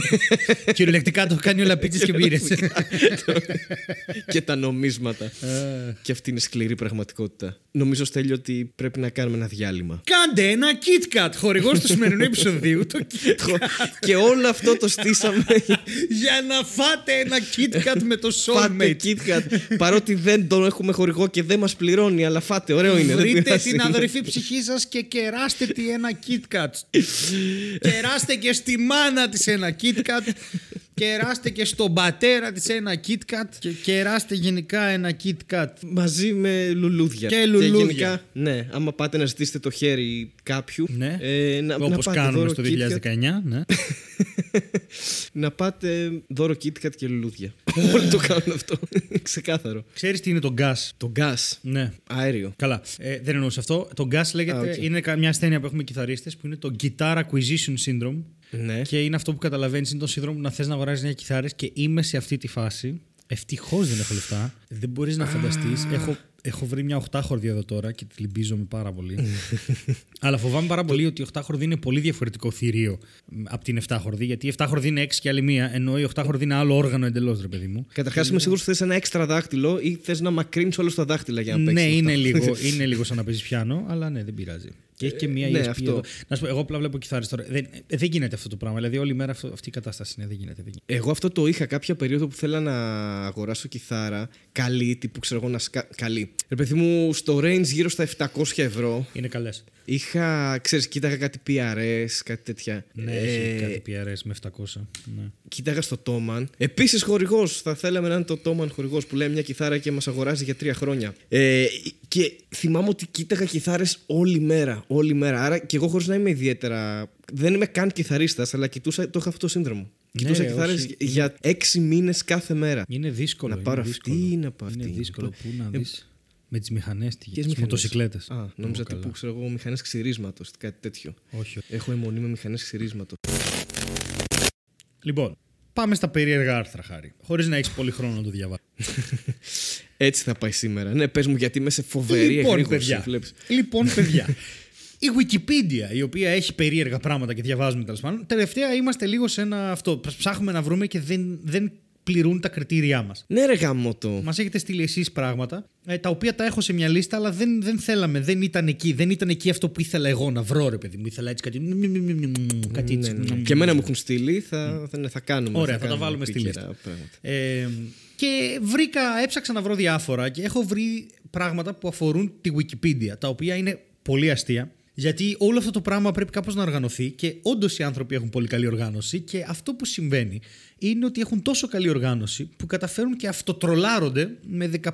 Κυριολεκτικά το έχω κάνει όλα πίτσες και μπύρες. και τα νομίσματα. και αυτή είναι σκληρή πραγματικότητα. Νομίζω, Στέλιο, ότι πρέπει να κάνουμε ένα διάλειμμα. Κάντε ένα KitKat, χορηγός του σημερινού επεισοδίου. Το KitKat. και όλο αυτό το στήσαμε. Για να φάτε ένα KitKat με το φάτε soulmate. KitKat. Παρότι δεν τον έχουμε χορηγό και δεν μας πληρώνει, αλλά φάτε. Ωραίο είναι. δεν Βρείτε πειράζει. την αδερφή ψυχή σας και κεράστε τη ένα KitKat. κεράστε και στη μάνα της ένα KitKat. Κεράστε και στον πατέρα της ένα KitKat. Και κεράστε γενικά ένα KitKat. Μαζί με λουλούδια. Και λουλούδια. γενικά, ναι, άμα πάτε να ζητήσετε το χέρι κάποιου. Ναι. ε, να, να Όπως πάτε κάνουμε δώρο στο KitKat. 2019. Ναι. να πάτε δώρο KitKat και λουλούδια. Όλοι το κάνουν αυτό. Ξεκάθαρο. Ξέρεις τι είναι το gas; Το gas. Ναι. Αέριο. Καλά. Ε, δεν εννοούσα αυτό. Το gas λέγεται. Α, οκ. Είναι κα- μια ασθένεια που έχουμε κιθαρίστες που είναι το Guitar Acquisition Syndrome. Ναι. Και είναι αυτό που καταλαβαίνεις, είναι το σύνδρομο που να θες να αγοράζεις νέα κιθάρες και είμαι σε αυτή τη φάση. Ευτυχώς δεν έχω λεφτά. Δεν μπορείς να φανταστείς. Έχω, έχω βρει μια οχτάχορδη εδώ τώρα και τη λιμπίζομαι πάρα πολύ. Αλλά φοβάμαι πάρα πολύ ότι η οχτάχορδη είναι πολύ διαφορετικό θηρίο μ, από την εφτάχορδη. Γιατί η εφτάχορδη είναι έξι και άλλη μία, ενώ η οχτάχορδη είναι άλλο όργανο εντελώς, ρε παιδί μου. Καταρχάς, είμαι σίγουρος ότι θες ένα έξτρα δάχτυλο ή θες να μακρύνεις όλο τα δάχτυλα για να Ναι, παίξεις. είναι λίγο, είναι λίγο σαν να παίζεις πιάνο, αλλά ναι, δεν πειράζει. Και έχει και μία ναι, ESP αυτό. εδώ. Να σου πω, εγώ απλά βλέπω κιθάρες τώρα. Δεν, ε, δεν γίνεται αυτό το πράγμα. Δηλαδή, όλη μέρα αυτό, αυτή η κατάσταση είναι. Δεν γίνεται. Δεν γίνεται. Εγώ αυτό το είχα κάποια περίοδο που θέλα να αγοράσω κιθάρα καλή, τύπου ξέρω εγώ να σκα... καλή. Ρε παιδί μου, στο range γύρω στα 700 ευρώ. Είναι καλές. Είχα, ξέρεις, κοίταγα κάτι PRS, κάτι τέτοια. Ναι, Ε, έχει κάτι PRS με 700. Ναι. Κοίταγα στο Toman. Επίσης χορηγός. Θα θέλαμε να είναι το Toman χορηγός που λέει μια κιθάρα και μας αγοράζει για τρία χρόνια. Ε, και θυμάμαι ότι κοίταγα κιθάρες όλη μέρα. Όλη μέρα. Άρα και εγώ χωρίς να είμαι ιδιαίτερα. Δεν είμαι καν κιθαρίστας, αλλά κοιτούσα, το είχα αυτό το σύνδρομο. Κοιτούσα ρε, κιθάρες όχι. για έξι μήνες κάθε μέρα. Είναι δύσκολο. Να είναι πάρω δύσκολο. αυτή, να πάρω Είναι αυτή, δύσκολο. να Πού να Ε, δεις. Με τις μηχανές, τις Ποιες τις μοτοσυκλέτες. Α, νόμιζα τύπου, ξέρω εγώ, μηχανές ξυρίσματος, κάτι τέτοιο. Όχι. όχι. Έχω αιμονή με μηχανές ξυρίσματος. Λοιπόν, πάμε στα περίεργα άρθρα, χάρη. Χωρίς να έχεις πολύ χρόνο να το διαβάσεις. Έτσι θα πάει σήμερα. Ναι, πες μου, γιατί είμαι σε φοβερή λοιπόν, εγρήγορση, παιδιά. βλέπεις. λοιπόν, παιδιά. Η Wikipedia, η οποία έχει περίεργα πράγματα και διαβάζουμε τέλος πάντων, τελευταία είμαστε λίγο σε ένα αυτό. Ψάχνουμε να βρούμε και δεν, δεν πληρούν τα κριτήριά μας. Ναι, ρε γαμότο. Μας έχετε στείλει εσείς πράγματα, ε, τα οποία τα έχω σε μια λίστα, αλλά δεν, δεν θέλαμε, δεν ήταν εκεί. Δεν ήταν εκεί αυτό που ήθελα εγώ να βρω, ρε παιδί μου. Ήθελα έτσι κάτι. κάτι έτσι. Ναι, ναι. Και εμένα μου έχουν στείλει, θα, θα, ναι, θα κάνουμε. Ωραία, θα τα κάνουμε βάλουμε στη επίκαιρα λίστα. πράγματα. Ε, και βρήκα, έψαξα να βρω διάφορα και έχω βρει πράγματα που αφορούν τη Wikipedia, τα οποία είναι πολύ αστεία. Γιατί όλο αυτό το πράγμα πρέπει κάπως να οργανωθεί και όντως οι άνθρωποι έχουν πολύ καλή οργάνωση και αυτό που συμβαίνει είναι ότι έχουν τόσο καλή οργάνωση που καταφέρουν και αυτοτρολάρονται με 15.000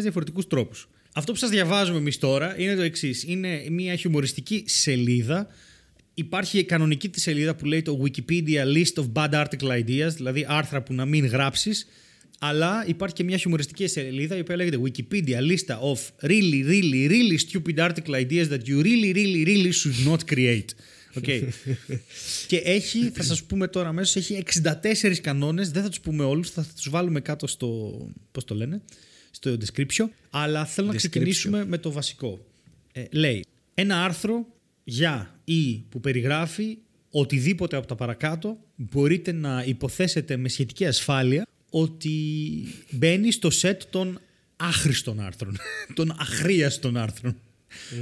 διαφορετικούς τρόπους. Αυτό που σας διαβάζουμε εμείς τώρα είναι το εξής. Είναι μια χιουμοριστική σελίδα Υπάρχει η κανονική τη σελίδα που λέει το Wikipedia List of Bad Article Ideas, δηλαδή άρθρα που να μην γράψεις. Αλλά υπάρχει και μια χιουμοριστική σελίδα η οποία λέγεται Wikipedia Lista of really, really, really stupid article ideas that you really, really, really should not create. Okay. και έχει, θα σας πούμε τώρα αμέσως, έχει 64 κανόνες, δεν θα τους πούμε όλους, θα τους βάλουμε κάτω στο, πώς το λένε, στο description, αλλά θέλω να Description. ξεκινήσουμε με το βασικό. Ε, λέει, ένα άρθρο για ή που περιγράφει οτιδήποτε από τα παρακάτω μπορείτε να υποθέσετε με σχετική ασφάλεια ότι μπαίνει στο σετ των άχρηστων άρθρων, των αχρίαστων άρθρων.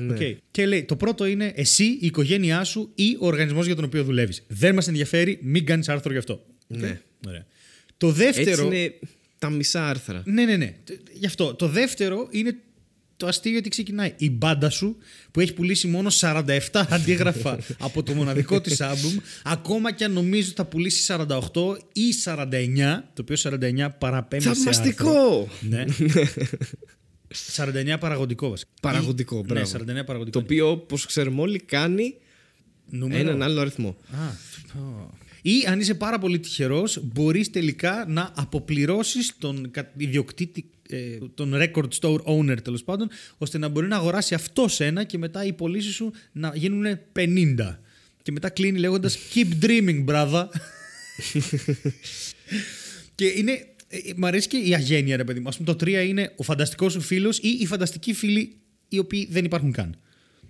Ναι. Οκ. Και λέει, το πρώτο είναι εσύ, η οικογένειά σου ή ο οργανισμός για τον οποίο δουλεύεις. Δεν μας ενδιαφέρει, μην κάνεις άρθρο γι' αυτό. Οκ. Ναι. Ωραία. Το δεύτερο... Έτσι είναι τα μισά άρθρα. Ναι, ναι, ναι. Τ- Γι' αυτό. Το δεύτερο είναι το αστείο γιατί ξεκινάει. Η μπάντα σου που έχει πουλήσει μόνο 47 αντίγραφα από το μοναδικό της άλμπουμ, ακόμα και αν νομίζω θα πουλήσει 48 ή 49, το οποίο 49 παραπέμπει σε άρθρο. Θαυμαστικό! Ναι. 49 παραγωγικό βασικά. Παραγωγικό, Ή- μπράβο. Ναι, 49 παραγωγικό. Το οποίο, όπως ξέρουμε όλοι, κάνει Νούμερο. έναν άλλο αριθμό. Α, πω. Ή αν είσαι πάρα πολύ τυχερός, μπορείς τελικά να αποπληρώσεις τον κα- ιδιοκτήτη, ε, τον record store owner τέλος πάντων, ώστε να μπορεί να αγοράσει αυτό ένα και μετά οι πωλήσει σου να γίνουν 50. Και μετά κλείνει λέγοντας Keep dreaming, brother. και είναι. ε, ε, μ' αρέσει και η αγένεια, ρε παιδί μου. Ας πούμε, το 3 είναι ο φανταστικός σου φίλος ή οι φανταστικοί φίλοι οι οποίοι δεν υπάρχουν καν.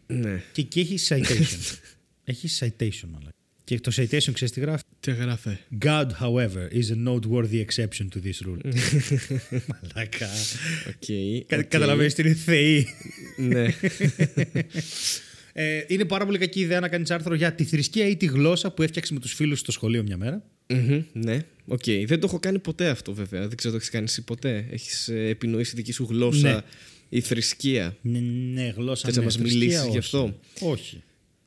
Ναι. Και εκεί έχει citation. έχει citation, αλλά. Και το citation ξέρεις τι γράφει; Τι γράφε. God, however, is a noteworthy exception to this rule. Μαλάκα. Οκ. Κα- οκ. Καταλαβαίνεις τι είναι θεοί. Ναι. Ε, είναι πάρα πολύ κακή ιδέα να κάνεις άρθρο για τη θρησκεία ή τη γλώσσα που έφτιαξε με τους φίλους στο σχολείο μια μέρα. Μμμ, Ναι. Οκ. Δεν το έχω κάνει ποτέ αυτό, βέβαια. Δεν ξέρω το έχεις κάνει εσύ ποτέ. Έχεις επινοήσει δική σου γλώσσα Ναι. ή θρησκεία. Ναι, ναι γλώσσα Θες να ναι, μας θρησκεία, μιλήσεις γι' όχι. αυτό; Όχι.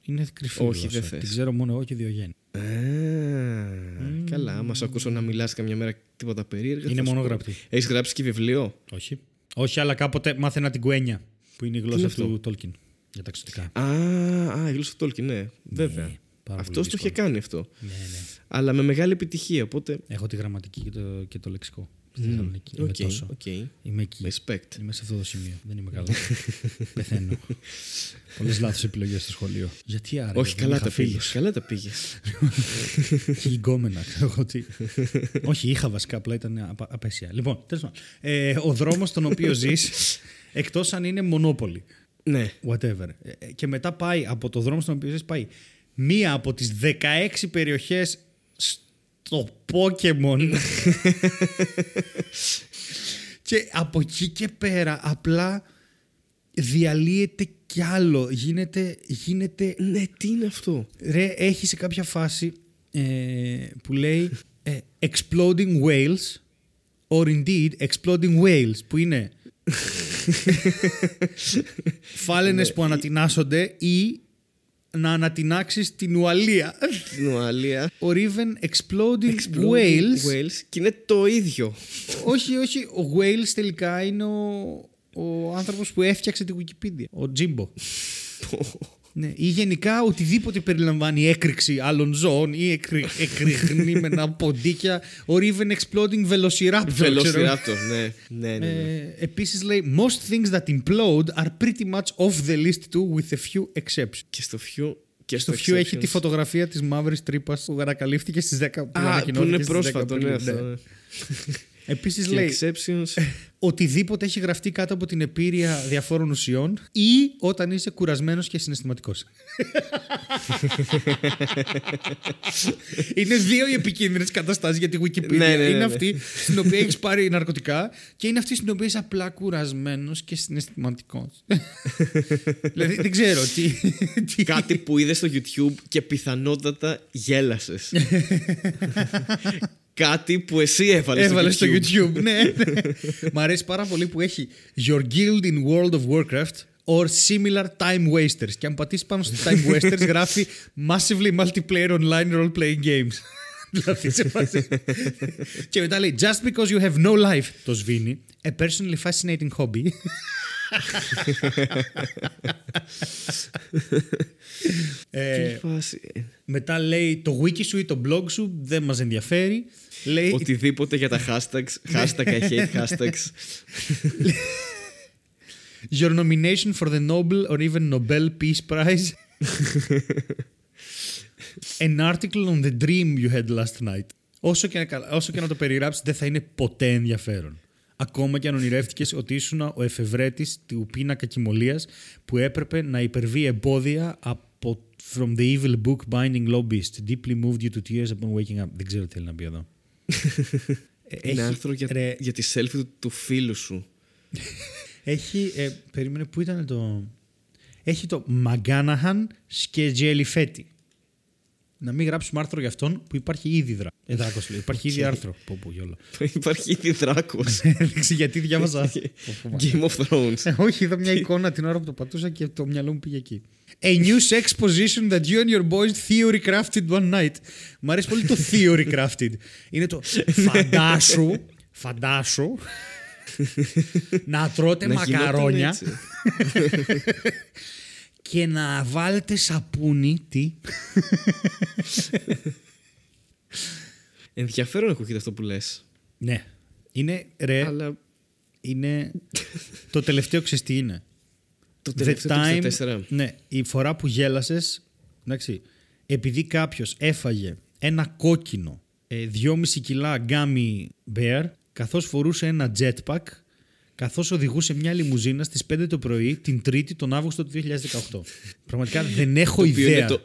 Είναι κρυφή Όχι, γλώσσα. δεν θες. Την ξέρω μόνο εγώ και ο Διογέννη. Α, Καλά, άμα σε ακούσω να μιλάς καμιά μέρα τίποτα περίεργα. Είναι μόνο γραπτή. Έχεις γράψει και βιβλίο; Όχι. Όχι, αλλά κάποτε μάθαινα την Quenya, που είναι η γλώσσα είναι του Tolkien. Για τα εξωτικά. Α, α η γλώσσα του Tolkien, ναι. Βέβαια. Πάρα Αυτός πολύ το είχε δύσκολο. κάνει αυτό. Ναι, ναι. Αλλά με μεγάλη επιτυχία. Οπότε. Έχω τη γραμματική και το, και το λεξικό. Στη Θεσσαλονίκη. Είμαι Οκ, τόσο. οκ. Είμαι εκεί. Respect. Είμαι σε αυτό το σημείο. Δεν είμαι καλό. Πεθαίνω. Πολλές λάθος επιλογές στο σχολείο. Γιατί άρα. Όχι, δεν καλά είχα τα πήγες. φίλους. Καλά τα πήγες. Και γκόμενα. ξέρω εγώ τι. Όχι, είχα βασικά, απλά ήταν απα- απαίσια. Λοιπόν, τέλος πάντων. Ε, ο δρόμος στον οποίο ζεις, εκτός αν είναι μονόπολη. ναι. Whatever. Ε, ε, Και μετά πάει από το δρόμο στον οποίο ζεις, πάει μία από τις 16 περιοχές στο Pokemon. και από εκεί και πέρα απλά διαλύεται κι άλλο. Γίνεται, γίνεται Ναι, τι είναι αυτό; Ρε, έχει σε κάποια φάση ε, που λέει ε, Exploding Whales or indeed Exploding Whales που είναι φάλαινες που ανατινάσσονται ή να ανατινάξεις την ουαλία Την Ουαλία. or even Exploding, Exploding Whales Whales. Και είναι το ίδιο. όχι, όχι, ο Whales τελικά είναι ο, ο άνθρωπος που έφτιαξε την Wikipedia ο Jimbo Ναι, ή γενικά οτιδήποτε περιλαμβάνει έκρηξη άλλων ζώων ή εκρη, εκρηγνήμενα ποντίκια or even exploding velociraptor. ξέρω. Velociraptor, ναι. Ναι, ναι, ναι. Ε, επίσης λέει most things that implode are pretty much off the list too with a few exceptions. Και στο Few. Και Στο στο few έχει Exceptions. τη φωτογραφία της μαύρης τρύπας που ανακαλύφθηκε στις 10 που Α, που ανακοινώθηκε είναι στις 10 πρόσφατο, ναι, Απριλίου, αυτό. ναι. ναι. Επίσης Και λέει Exceptions. οτιδήποτε έχει γραφτεί κάτω από την επίρρεια διαφόρων ουσιών ή όταν είσαι κουρασμένος και συναισθηματικός. είναι δύο οι επικίνδυνες καταστάσεις για τη Wikipedia. Ναι, ναι, ναι, είναι ναι. αυτή στην οποία έχεις πάρει ναρκωτικά και είναι αυτή στην οποία είσαι απλά κουρασμένος και συναισθηματικός. δηλαδή δεν ξέρω τι... τι... Κάτι που είδες στο YouTube και πιθανότατα γέλασες. Κάτι που εσύ έβαλες Έβαλε στο στο YouTube. ναι. ναι. Μ' αρέσει πάρα πολύ που έχει Your Guild in World of Warcraft or similar time wasters. Και αν πατήσει πάνω στο time wasters γράφει Massively multiplayer online role playing games. δηλαδή σε φάση. και μετά λέει Just because you have no life. Το σβήνει. A personally fascinating hobby. Ε, Τι φάση. ε, μετά λέει το wiki σου ή το blog σου δεν μας ενδιαφέρει. Λέει Οτιδήποτε για τα hashtags. Hashtag I hate hashtags. Your nomination for the Nobel or even Nobel Peace Prize. An article on the dream you had last night. Όσο και, να, καλ- όσο και να το περιγράψεις δεν θα είναι ποτέ ενδιαφέρον. Ακόμα και αν ονειρεύτηκες ότι ήσουν ο εφευρέτης του πίνακα κοιμωλίας που έπρεπε να υπερβεί εμπόδια από from the evil book binding law beast. Deeply moved you to tears upon waking up. Δεν ξέρω τι θέλει να πει εδώ. Ε, Είναι έχει- άρθρο για, ρε, για τη selfie του, του φίλου σου. Έχει. Ε, περίμενε, πού ήταν το. Έχει το Μαγκάναχαν Σκετζελιφέτη. Να μην γράψουμε άρθρο για αυτόν που υπάρχει ήδη δρά. Ε, δράκος λέει. Υπάρχει ήδη Οκ. άρθρο. Πω, πω, γιόλο. Υπάρχει ήδη δράκος. Έδειξε γιατί διάβαζα. Πω, πω, μα. Game of Thrones. Ε, Όχι, είδα μια εικόνα την ώρα που το πατούσα και το μυαλό μου πήγε εκεί. A new sex position that you and your boys theory crafted one night. Μ' αρέσει πολύ το theory crafted. Είναι το φαντάσου, φαντάσου, να τρώτε Να γινόταν μακαρόνια έτσι. και να βάλετε σαπούνι. Τι. Ενδιαφέρον ακούγεται αυτό που λες. ναι. Είναι, ρε, Αλλά είναι το τελευταίο ξέρεις τι είναι. Το The τελευταίο time, το 64. ναι, η φορά που γέλασες, εντάξει, επειδή κάποιος έφαγε ένα κόκκινο ε, 2,5 κιλά γκάμι bear, καθώς φορούσε ένα jetpack, καθώς οδηγούσε μια λιμουζίνα στις 5 το πρωί την Τρίτη τον Αύγουστο του 2018. Πραγματικά δεν έχω Το οποίο ιδέα. Είναι, το,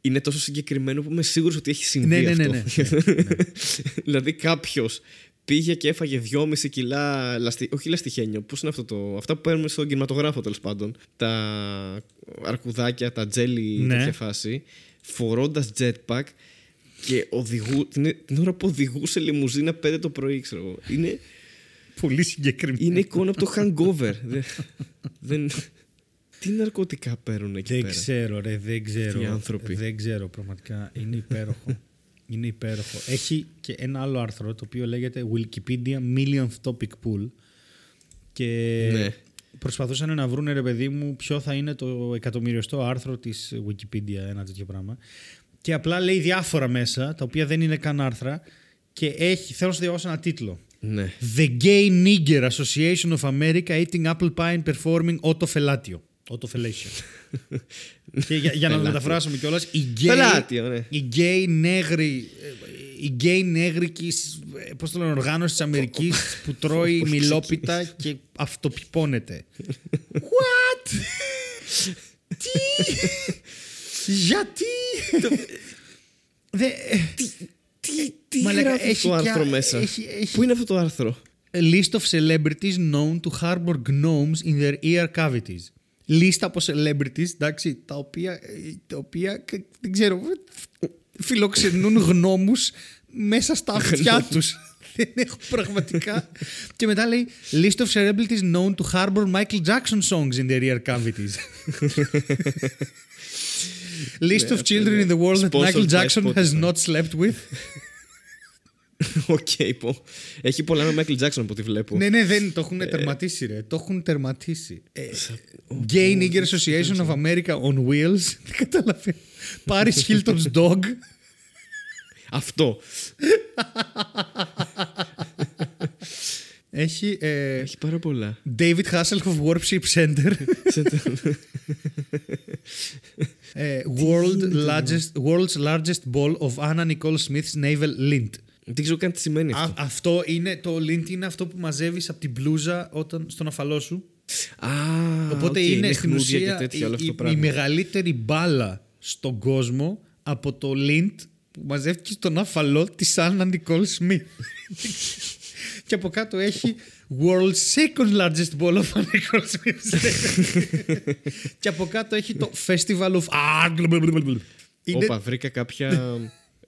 είναι τόσο συγκεκριμένο που είμαι σίγουρος ότι έχει συμβεί Ναι, ναι, αυτό. ναι, ναι, δηλαδή κάποιος πήγε και έφαγε 2,5 κιλά. Λαστι... Όχι λαστιχένιο, πώς είναι αυτό το. Αυτά που παίρνουμε στον κινηματογράφο τέλος πάντων. Τα αρκουδάκια, τα τζέλι, Ναι. τέτοια φάση. Φορώντας jetpack και οδηγού... την, την ώρα που οδηγούσε λιμουζίνα 5 το πρωί, ξέρω εγώ. Είναι, Πολύ συγκεκριμένο. είναι εικόνα από το hangover. δεν, δεν... Τι ναρκωτικά παίρνουν εκεί Δεν πέρα; ξέρω, ρε, δεν ξέρω. οι άνθρωποι. Δεν ξέρω, πραγματικά. Είναι υπέροχο. Είναι υπέροχο. Έχει και ένα άλλο άρθρο το οποίο λέγεται Wikipedia Millionth Topic Pool. Και Ναι. προσπαθούσαν να βρουν ρε παιδί μου ποιο θα είναι το εκατομμυριωστό άρθρο της Wikipedia, ένα τέτοιο πράγμα. και απλά λέει διάφορα μέσα, τα οποία δεν είναι καν άρθρα και έχει, θέλω να σου διαβάσω ένα τίτλο. Ναι. The Gay Nigger Association of America eating apple pie and performing autofellatio. Autofellatio. και για, για να το μεταφράσουμε κιόλας, οι γκέι, fellatio, ναι. οι γκέι νέγροι, ε, η γκέι νέγρικη, πώς το λένε, οργάνωση της Αμερικής που τρώει μιλόπιτα και αυτοπιπώνεται. What? Τι; Γιατί; Δε, Τι, τι Μαλάκα, γράφει έχει το και άρθρο α- μέσα; έχει- έχει- Πού είναι αυτό το άρθρο; A list of celebrities known to harbor gnomes in their ear cavities. Λίστα από celebrities, εντάξει, τα οποία, τα οποία κα- δεν ξέρω, φιλοξενούν γνώμους μέσα στα αυτιά τους. Δεν έχω πραγματικά. και μετά λέει List of celebrities known to harbor Michael Jackson songs in their ear cavities. List of children in the world that Sponsored Michael by Jackson has Spotify. not slept with. Οκ, πω. Έχει πολλά με Michael Jackson από ό,τι βλέπω. Ναι, ναι, δεν το έχουν τερματίσει, ρε. Το έχουν τερματίσει. Ε, Gay Nigger Association of America on Wheels. Δεν καταλαβαίνω. Paris Hilton's Dog. Αυτό. Έχει ε, Έχει πάρα πολλά. David Hasselhoff Worship Center. ε, world largest, world's largest ball of Anna Nicole Smith's navel lint. Δεν ξέρω καν τι σημαίνει Α, αυτό. αυτό είναι, το lint είναι αυτό που μαζεύεις από την μπλούζα όταν, στον αφαλό σου. Α, Οπότε οκ, είναι στην χνούδια ουσία και τέτοια, όλο η, αυτό το η, πράγμα. μεγαλύτερη μπάλα στον κόσμο από το lint που μαζεύτηκε στον αφαλό της Άννα Νικόλ Σμιθ. και από κάτω έχει World's second largest ball of Anna Nicole Smith. και από κάτω έχει το Festival of... Α, blablabla. Είναι... Όπα, βρήκα κάποια,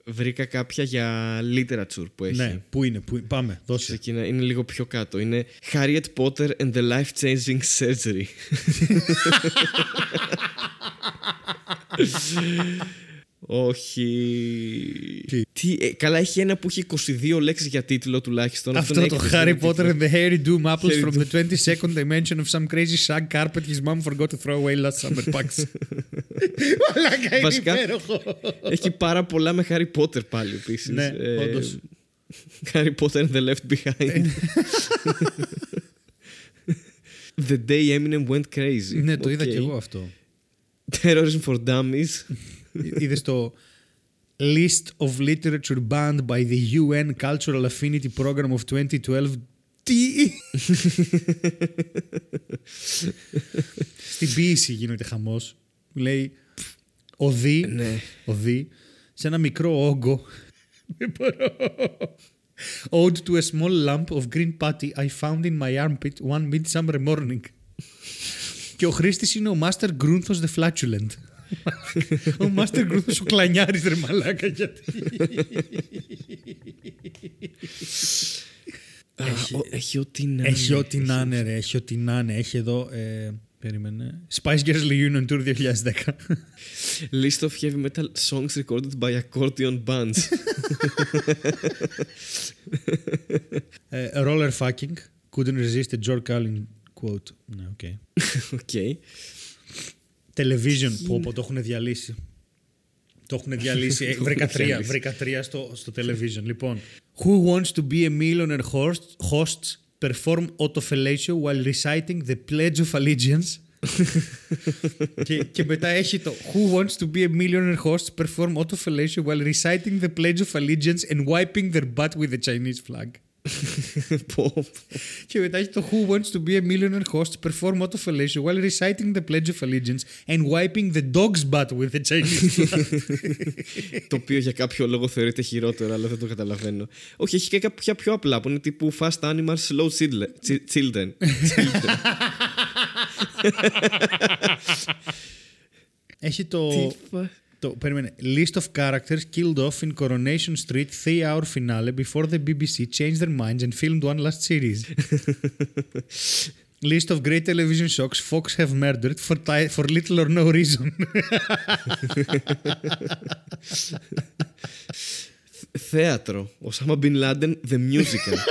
βρήκα κάποια για literature που έχει. Ναι, πού είναι, πού είναι. Πάμε, δώσε. Ξεκινά, είναι λίγο πιο κάτω. Είναι Harriet Potter and the Life-Changing Surgery. Όχι. Τι, ε, καλά, έχει ένα που έχει 22 λέξεις για τίτλο τουλάχιστον. Αυτό είναι το έκθεση, Harry δεν είναι Potter and the Harry Doom apples Harry from the 22nd dimension of some crazy shag carpet his mom forgot to throw away last summer packs. Μαλάκα είναι Βασικά- υπέροχο. τίτλο. Έχει πάρα πολλά με Harry Potter πάλι επίσης. Ναι, όντως. Harry Potter and the Left Behind. the day Eminem went crazy. Ναι, το είδα Οκ. και εγώ αυτό. Terrorism for Dummies. Είδε το List of Literature Banned by the UN Cultural Affinity Program of 2012. Τι! Στην ποίηση γίνεται χαμός. Λέει οδύ, ναι. οδύ σε ένα μικρό όγκο. Δεν μπορώ. Ode to a small lump of green putty I found in my armpit one midsummer morning. Και ο χρήστης είναι ο Master Grunthos the Flatulent. Ο Master Grunthos ο κλανιάρης ρε μαλάκα γιατί. Α, ο- Έχει ό,τι να έχει είναι. ό,τι να είναι ρε, έχει ό,τι να είναι. Έχει εδώ, ε, περίμενε, Spice Girls Reunion Tour 2010. List of heavy metal songs recorded by accordion bands. ε, roller fucking, couldn't resist a George Carlin quote. Ναι, οκ. Οκ. Television, που πω, το έχουν διαλύσει. Το έχουν διαλύσει. Ε, Το βρήκα έχουν τρία, διαλύσει. βρήκα τρία στο, στο television. Λοιπόν, who wants to be a millionaire host, hosts perform autofellatio while reciting the pledge of allegiance. και, και μετά έχει το Who wants to be a millionaire host perform autofellatio while reciting the pledge of allegiance and wiping their butt with the Chinese flag. Πω, πω. Και μετά έχει το Who wants to be a millionaire host perform autofellatio while reciting the pledge of allegiance and wiping the dog's butt with the Chinese flag. το οποίο για κάποιο λόγο θεωρείται χειρότερο, αλλά δεν το καταλαβαίνω. Όχι, έχει και κάποια πιο απλά που είναι τύπου Fast Animals, Slow Children. Chi- Children. έχει το, Τι φα- το περίμενε, list of characters killed off in Coronation Street three hour finale before the BBC changed their minds and filmed one last series. List of great television shocks Fox have murdered for, ti- for little or no reason. Θέατρο. Ο Σάμα Μπιν Λάντεν, The Musical.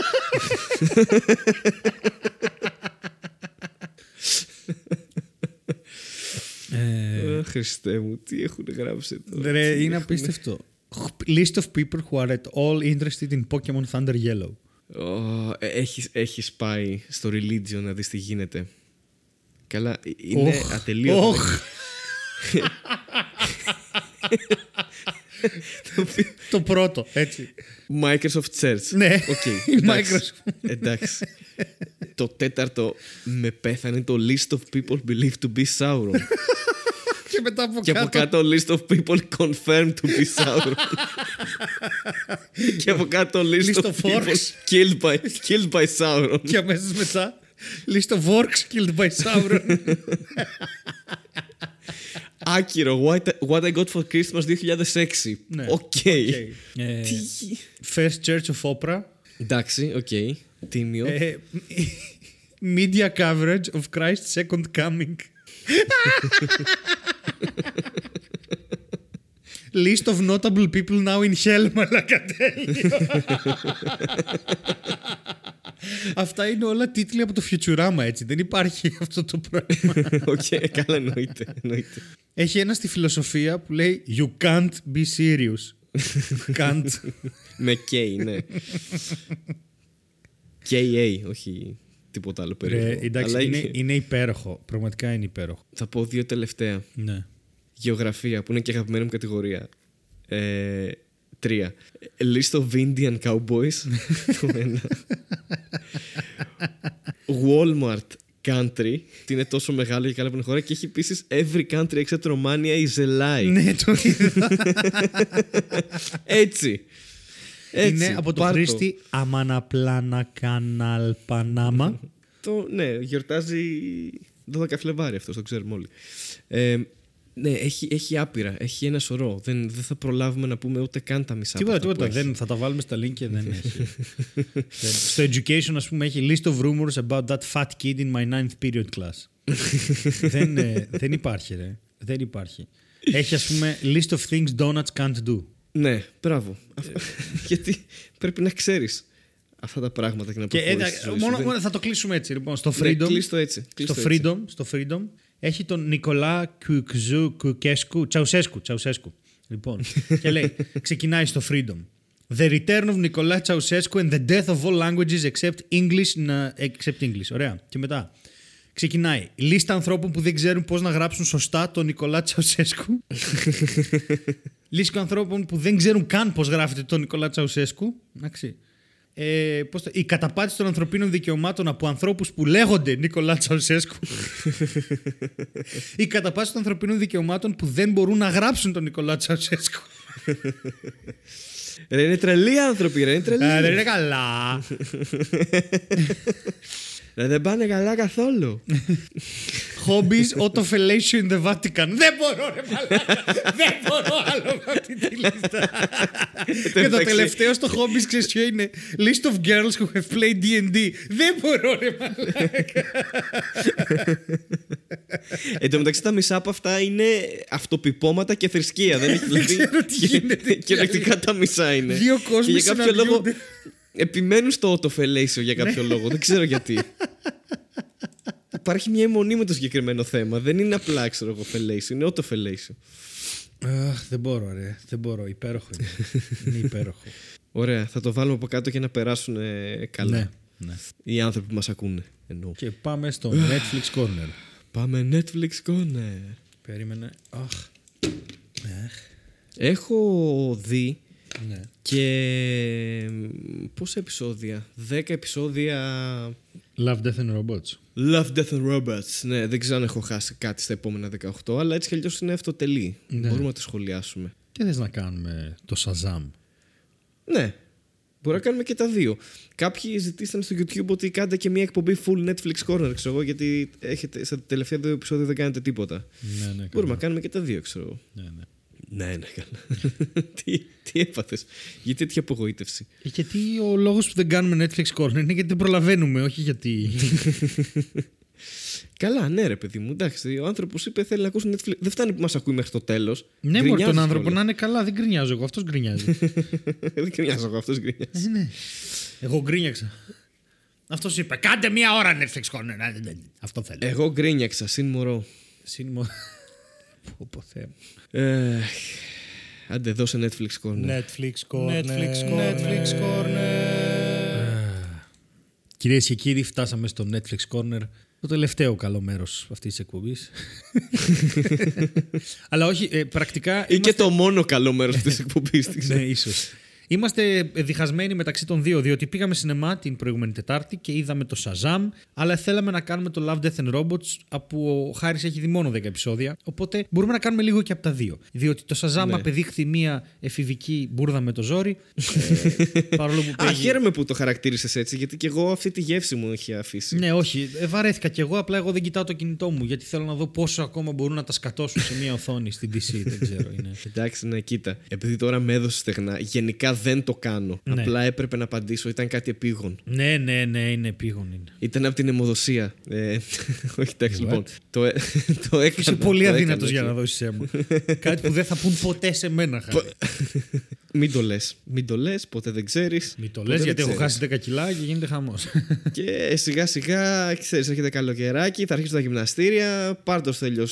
Α, Χριστέ μου, τι έχουν γράψει εδώ. Ρε, είναι απίστευτο. List of people who are at all interested in Pokemon Thunder Yellow. Ω, ε, έχεις, έχεις πάει στο religion να δεις τι γίνεται. Καλά, ε, είναι Οχ, ατελείωτο. οχ. Το πρώτο, έτσι. Microsoft Search. Ναι, Οκ, η εντάξει. Microsoft. Εντάξει. Το τέταρτο με πέθανε το list of people believed to be Sauron. Και μετά από και από κάτω. κάτω list of people confirmed to be Sauron. και από κάτω list, List of, of people orcs. killed by, killed by Sauron. Και αμέσω μετά. List of orcs killed by Sauron. Άκυρο. What, what I got for Christmas 2006. Ναι. Οκ. Ε, Τι- First Church of Opera. Εντάξει, οκ. Τίμιο. Ε, media coverage of Christ's second coming. List of notable people now in hell, μαλάκα τέλειο. Αυτά είναι όλα τίτλοι από το Futurama, έτσι. Δεν υπάρχει αυτό το πράγμα. Οκ, καλά εννοείται. εννοείται. Έχει ένα στη φιλοσοφία που λέει You Kant be serious. Kant. Με K, ναι. KA, όχι τίποτα άλλο Ρε, περίεργο. εντάξει, Αλλά είναι, είχε- είναι υπέροχο. Πραγματικά είναι υπέροχο. Θα πω δύο τελευταία. Ναι. Γεωγραφία, που είναι και αγαπημένη μου κατηγορία. Ε, τρία. List of Indian Cowboys. το ένα. Walmart Country. Τι είναι τόσο μεγάλο και καλά που είναι χώρα. Και έχει επίσης Every country except Romania is a lie. ναι, το είδα. Έτσι. Έτσι. είναι από το πάρ' χρήστη Αμαναπλάνα Κανάλ Πανάμα. Το, ναι, γιορτάζει 12 Φλεβάρι αυτός, το ξέρουμε όλοι. Ε, ναι, έχει, έχει άπειρα. Έχει ένα σωρό. Δεν, δεν θα προλάβουμε να πούμε ούτε καν τα μισά. Τίποτα, από αυτά τίποτα. που έχει. Δεν, θα τα βάλουμε στα link και δεν έχει. Δεν- Στο education, ας πούμε, έχει list of rumors about that fat kid in my ninth period class. δεν, ε, δεν υπάρχει, ρε. Δεν υπάρχει. Έχει, ας πούμε, list of things donuts can't do. Ναι, μπράβο. Γιατί πρέπει να ξέρεις αυτά τα πράγματα και να Και προχωρήσεις ε, στη ζωή σου. μόνο, Δεν- μόνο θα το κλείσουμε έτσι. Λοιπόν, στο Ναι, Freedom. κλείστο έτσι. στο κλείστο έτσι. Freedom, στο Freedom έχει τον Νικολά Κουκζού Κουκέσκου, Τσαουσέσκου, Τσαουσέσκου. Λοιπόν, και λέει, ξεκινάει στο Freedom. The return of Nicola Ceausescu and the death of all languages except English, να- except English. Ωραία. Και μετά ξεκινάει. Λίστα ανθρώπων που δεν ξέρουν πώς να γράψουν σωστά τον Νικολά Τσαουσέσκου. Λίστα ανθρώπων που δεν ξέρουν καν πώς γράφεται τον Νικολά Τσαουσέσκου. Εντάξει. Ε, πώς το- η καταπάτηση των ανθρωπίνων δικαιωμάτων από ανθρώπους που λέγονται Νικολά Τσαουσέσκου. η καταπάτηση των ανθρωπίνων δικαιωμάτων που δεν μπορούν να γράψουν τον Νικολά Τσαουσέσκου. Ρε, είναι τρελοί άνθρωποι, ρε. Είναι τρελοί. Ε, δεν είναι καλά. Ρε, δεν πάνε καλά καθόλου. Hobbies autofellatio in the Vatican. Δεν μπορώ, ρε μαλάκα. Δεν μπορώ άλλο με αυτή τη λίστα. Και το εντάξει. τελευταίο στο Hobbies ξέρεις ποιο είναι; List of girls who have played D&D. Δεν μπορώ, ρε μαλάκα. Εν τω μεταξύ τα μισά από αυτά είναι αυτοπιπώματα και θρησκεία. Δεν έχει δηλαδή. ξέρω τι γίνεται. Κυριολεκτικά τα μισά είναι. Δύο κόσμοι Και για κάποιο λόγο. συναντιούνται. Επιμένουν στο autofellatio για κάποιο Ναι. λόγο. Δεν ξέρω γιατί. Υπάρχει μια αιμονή με το συγκεκριμένο θέμα. Δεν είναι απλά, ξέρω εγώ, fellatio. Είναι autofellatio. Αχ, δεν μπορώ, ρε. Δεν μπορώ. Υπέροχο είναι. είναι υπέροχο. Ωραία, θα το βάλουμε από κάτω και να περάσουν ε, καλά. ναι, ναι. Οι άνθρωποι που μας ακούνε. Εννοώ. Και πάμε στο Netflix Corner. Πάμε Netflix Corner. Περίμενε. Αχ. Αχ. Έχω δει Ναι. και μ, πόσα επεισόδια; 10 επεισόδια Love, Death and Robots. Love, Death and Robots. Ναι, δεν ξέρω αν έχω χάσει κάτι στα επόμενα 18, αλλά έτσι κι αλλιώς είναι αυτοτελή. Ναι. Μπορούμε να το σχολιάσουμε. Τι θες να κάνουμε το Shazam. Ναι. Μπορούμε να κάνουμε και τα δύο. Κάποιοι ζητήσαν στο YouTube ότι κάντε και μια εκπομπή full Netflix Corner, ξέρω εγώ, γιατί έχετε, στα τελευταία δύο επεισόδια δεν κάνετε τίποτα. Ναι, ναι, Μπορούμε να κάνουμε και τα δύο, ξέρω εγώ. Ναι, ναι. Ναι, ναι, καλά. τι, τι έπαθες. Γιατί τέτοια απογοήτευση. Ε, Γιατί ο λόγος που δεν κάνουμε Netflix Corner είναι γιατί δεν προλαβαίνουμε, όχι γιατί. Καλά, ναι, ρε παιδί μου. Εντάξει, ο άνθρωπος είπε θέλει να ακούσει Netflix. Δεν φτάνει που μας ακούει μέχρι το τέλος. ναι, μόνο τον άνθρωπο να είναι καλά, δεν γκρινιάζω εγώ. Αυτός γκρινιάζει. Δεν γκρινιάζω εγώ, αυτός γκρινιάζει. Ε, ναι. Εγώ γκρίνιαξα. Αυτός είπε: Κάντε μία ώρα Netflix Corner. Α, δεν- δεν- Αυτό θέλω. Εγώ γκρίνιαξα, συν μωρό. Σύνημο. Πω, πω, Θεέ μου. Ε, άντε, δώσε Netflix corner. Netflix Corner. Netflix Corner. Netflix Corner. Κυρίες και κύριοι, φτάσαμε στο Netflix Corner. Το τελευταίο καλό μέρος αυτής της εκπομπής. Αλλά όχι, ε, πρακτικά. Ή και το μόνο καλό μέρος της εκπομπής. ναι, ίσως. Είμαστε διχασμένοι μεταξύ των δύο, διότι πήγαμε σινεμά την προηγούμενη Τετάρτη και είδαμε το Shazam, αλλά θέλαμε να κάνουμε το Love, Death and Robots, που ο Χάρης έχει δει μόνο 10 επεισόδια. Οπότε μπορούμε να κάνουμε λίγο και από τα δύο. Διότι το Shazam Ναι. απεδείχθη μία εφηβική μπουρδα με το ζόρι. ε, παρόλο που Α, παίζει- χαίρομαι που το χαρακτήρισες έτσι, γιατί και εγώ αυτή τη γεύση μου έχει αφήσει. Ναι, όχι. Ε, βαρέθηκα κι εγώ. Απλά εγώ δεν κοιτάω το κινητό μου γιατί θέλω να δω πόσο ακόμα μπορούν να τα σκατώσουν σε μία οθόνη στην DC. δεν ξέρω. Είναι. Εντάξει, ναι, κοίτα. Επειδή τώρα με έδωσε στεγνά, γενικά δεν το κάνω. Ναι. Απλά έπρεπε να απαντήσω. Ήταν κάτι επίγον. ναι, ναι, ναι, είναι επίγον. Είναι. Ήταν από την αιμοδοσία. Ε, όχι, εντάξει, What? λοιπόν. Το, ε- το έκανα. Είσαι πολύ το αδύνατος έκανα, για να έτσι. δώσει αίμα. Κάτι που δεν θα πούν ποτέ σε μένα, Χάρη. Μην το λες. Μην το λες, ποτέ δεν ξέρεις. Μην το λες γιατί έχω χάσει 10 κιλά και γίνεται χαμός. Και σιγά σιγά, ξέρεις, έρχεται καλοκαιράκι, θα αρχίσουν τα γυμναστήρια. Πάρ το τέλειο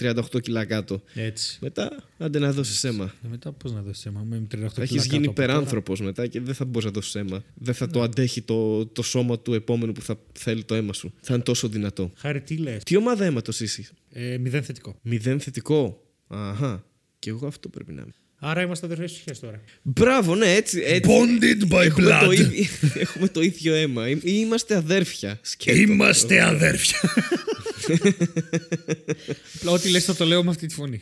38 κιλά κάτω. Έτσι. Μετά, άντε να δώσεις αίμα. Ε, Μετά πώς να δώσεις αίμα, με 38 κιλά. Θα έχεις κάτω γίνει από τώρα. υπεράνθρωπος μετά και δεν θα μπορείς να δώσεις αίμα. Δεν θα το αντέχει το, το σώμα του επόμενου που θα θέλει το αίμα σου. Θα είναι τόσο δυνατό. Χάρη, τι λες. Τι ομάδα αίματος είσαι, Ε, μηδέν θετικό. Μηδέν θετικό. Αχα. Και εγώ αυτό πρέπει να είμαι. Άρα είμαστε αδερφές ψυχές τώρα. Μπράβο, ναι, έτσι. έτσι. Bonded by Έχουμε το, blood. ίδιο, έχουμε το ίδιο αίμα. Ή- Είμαστε αδέρφια. Σκέτο. Είμαστε αδέρφια. Απλά ό,τι λες θα το λέω με αυτή τη φωνή.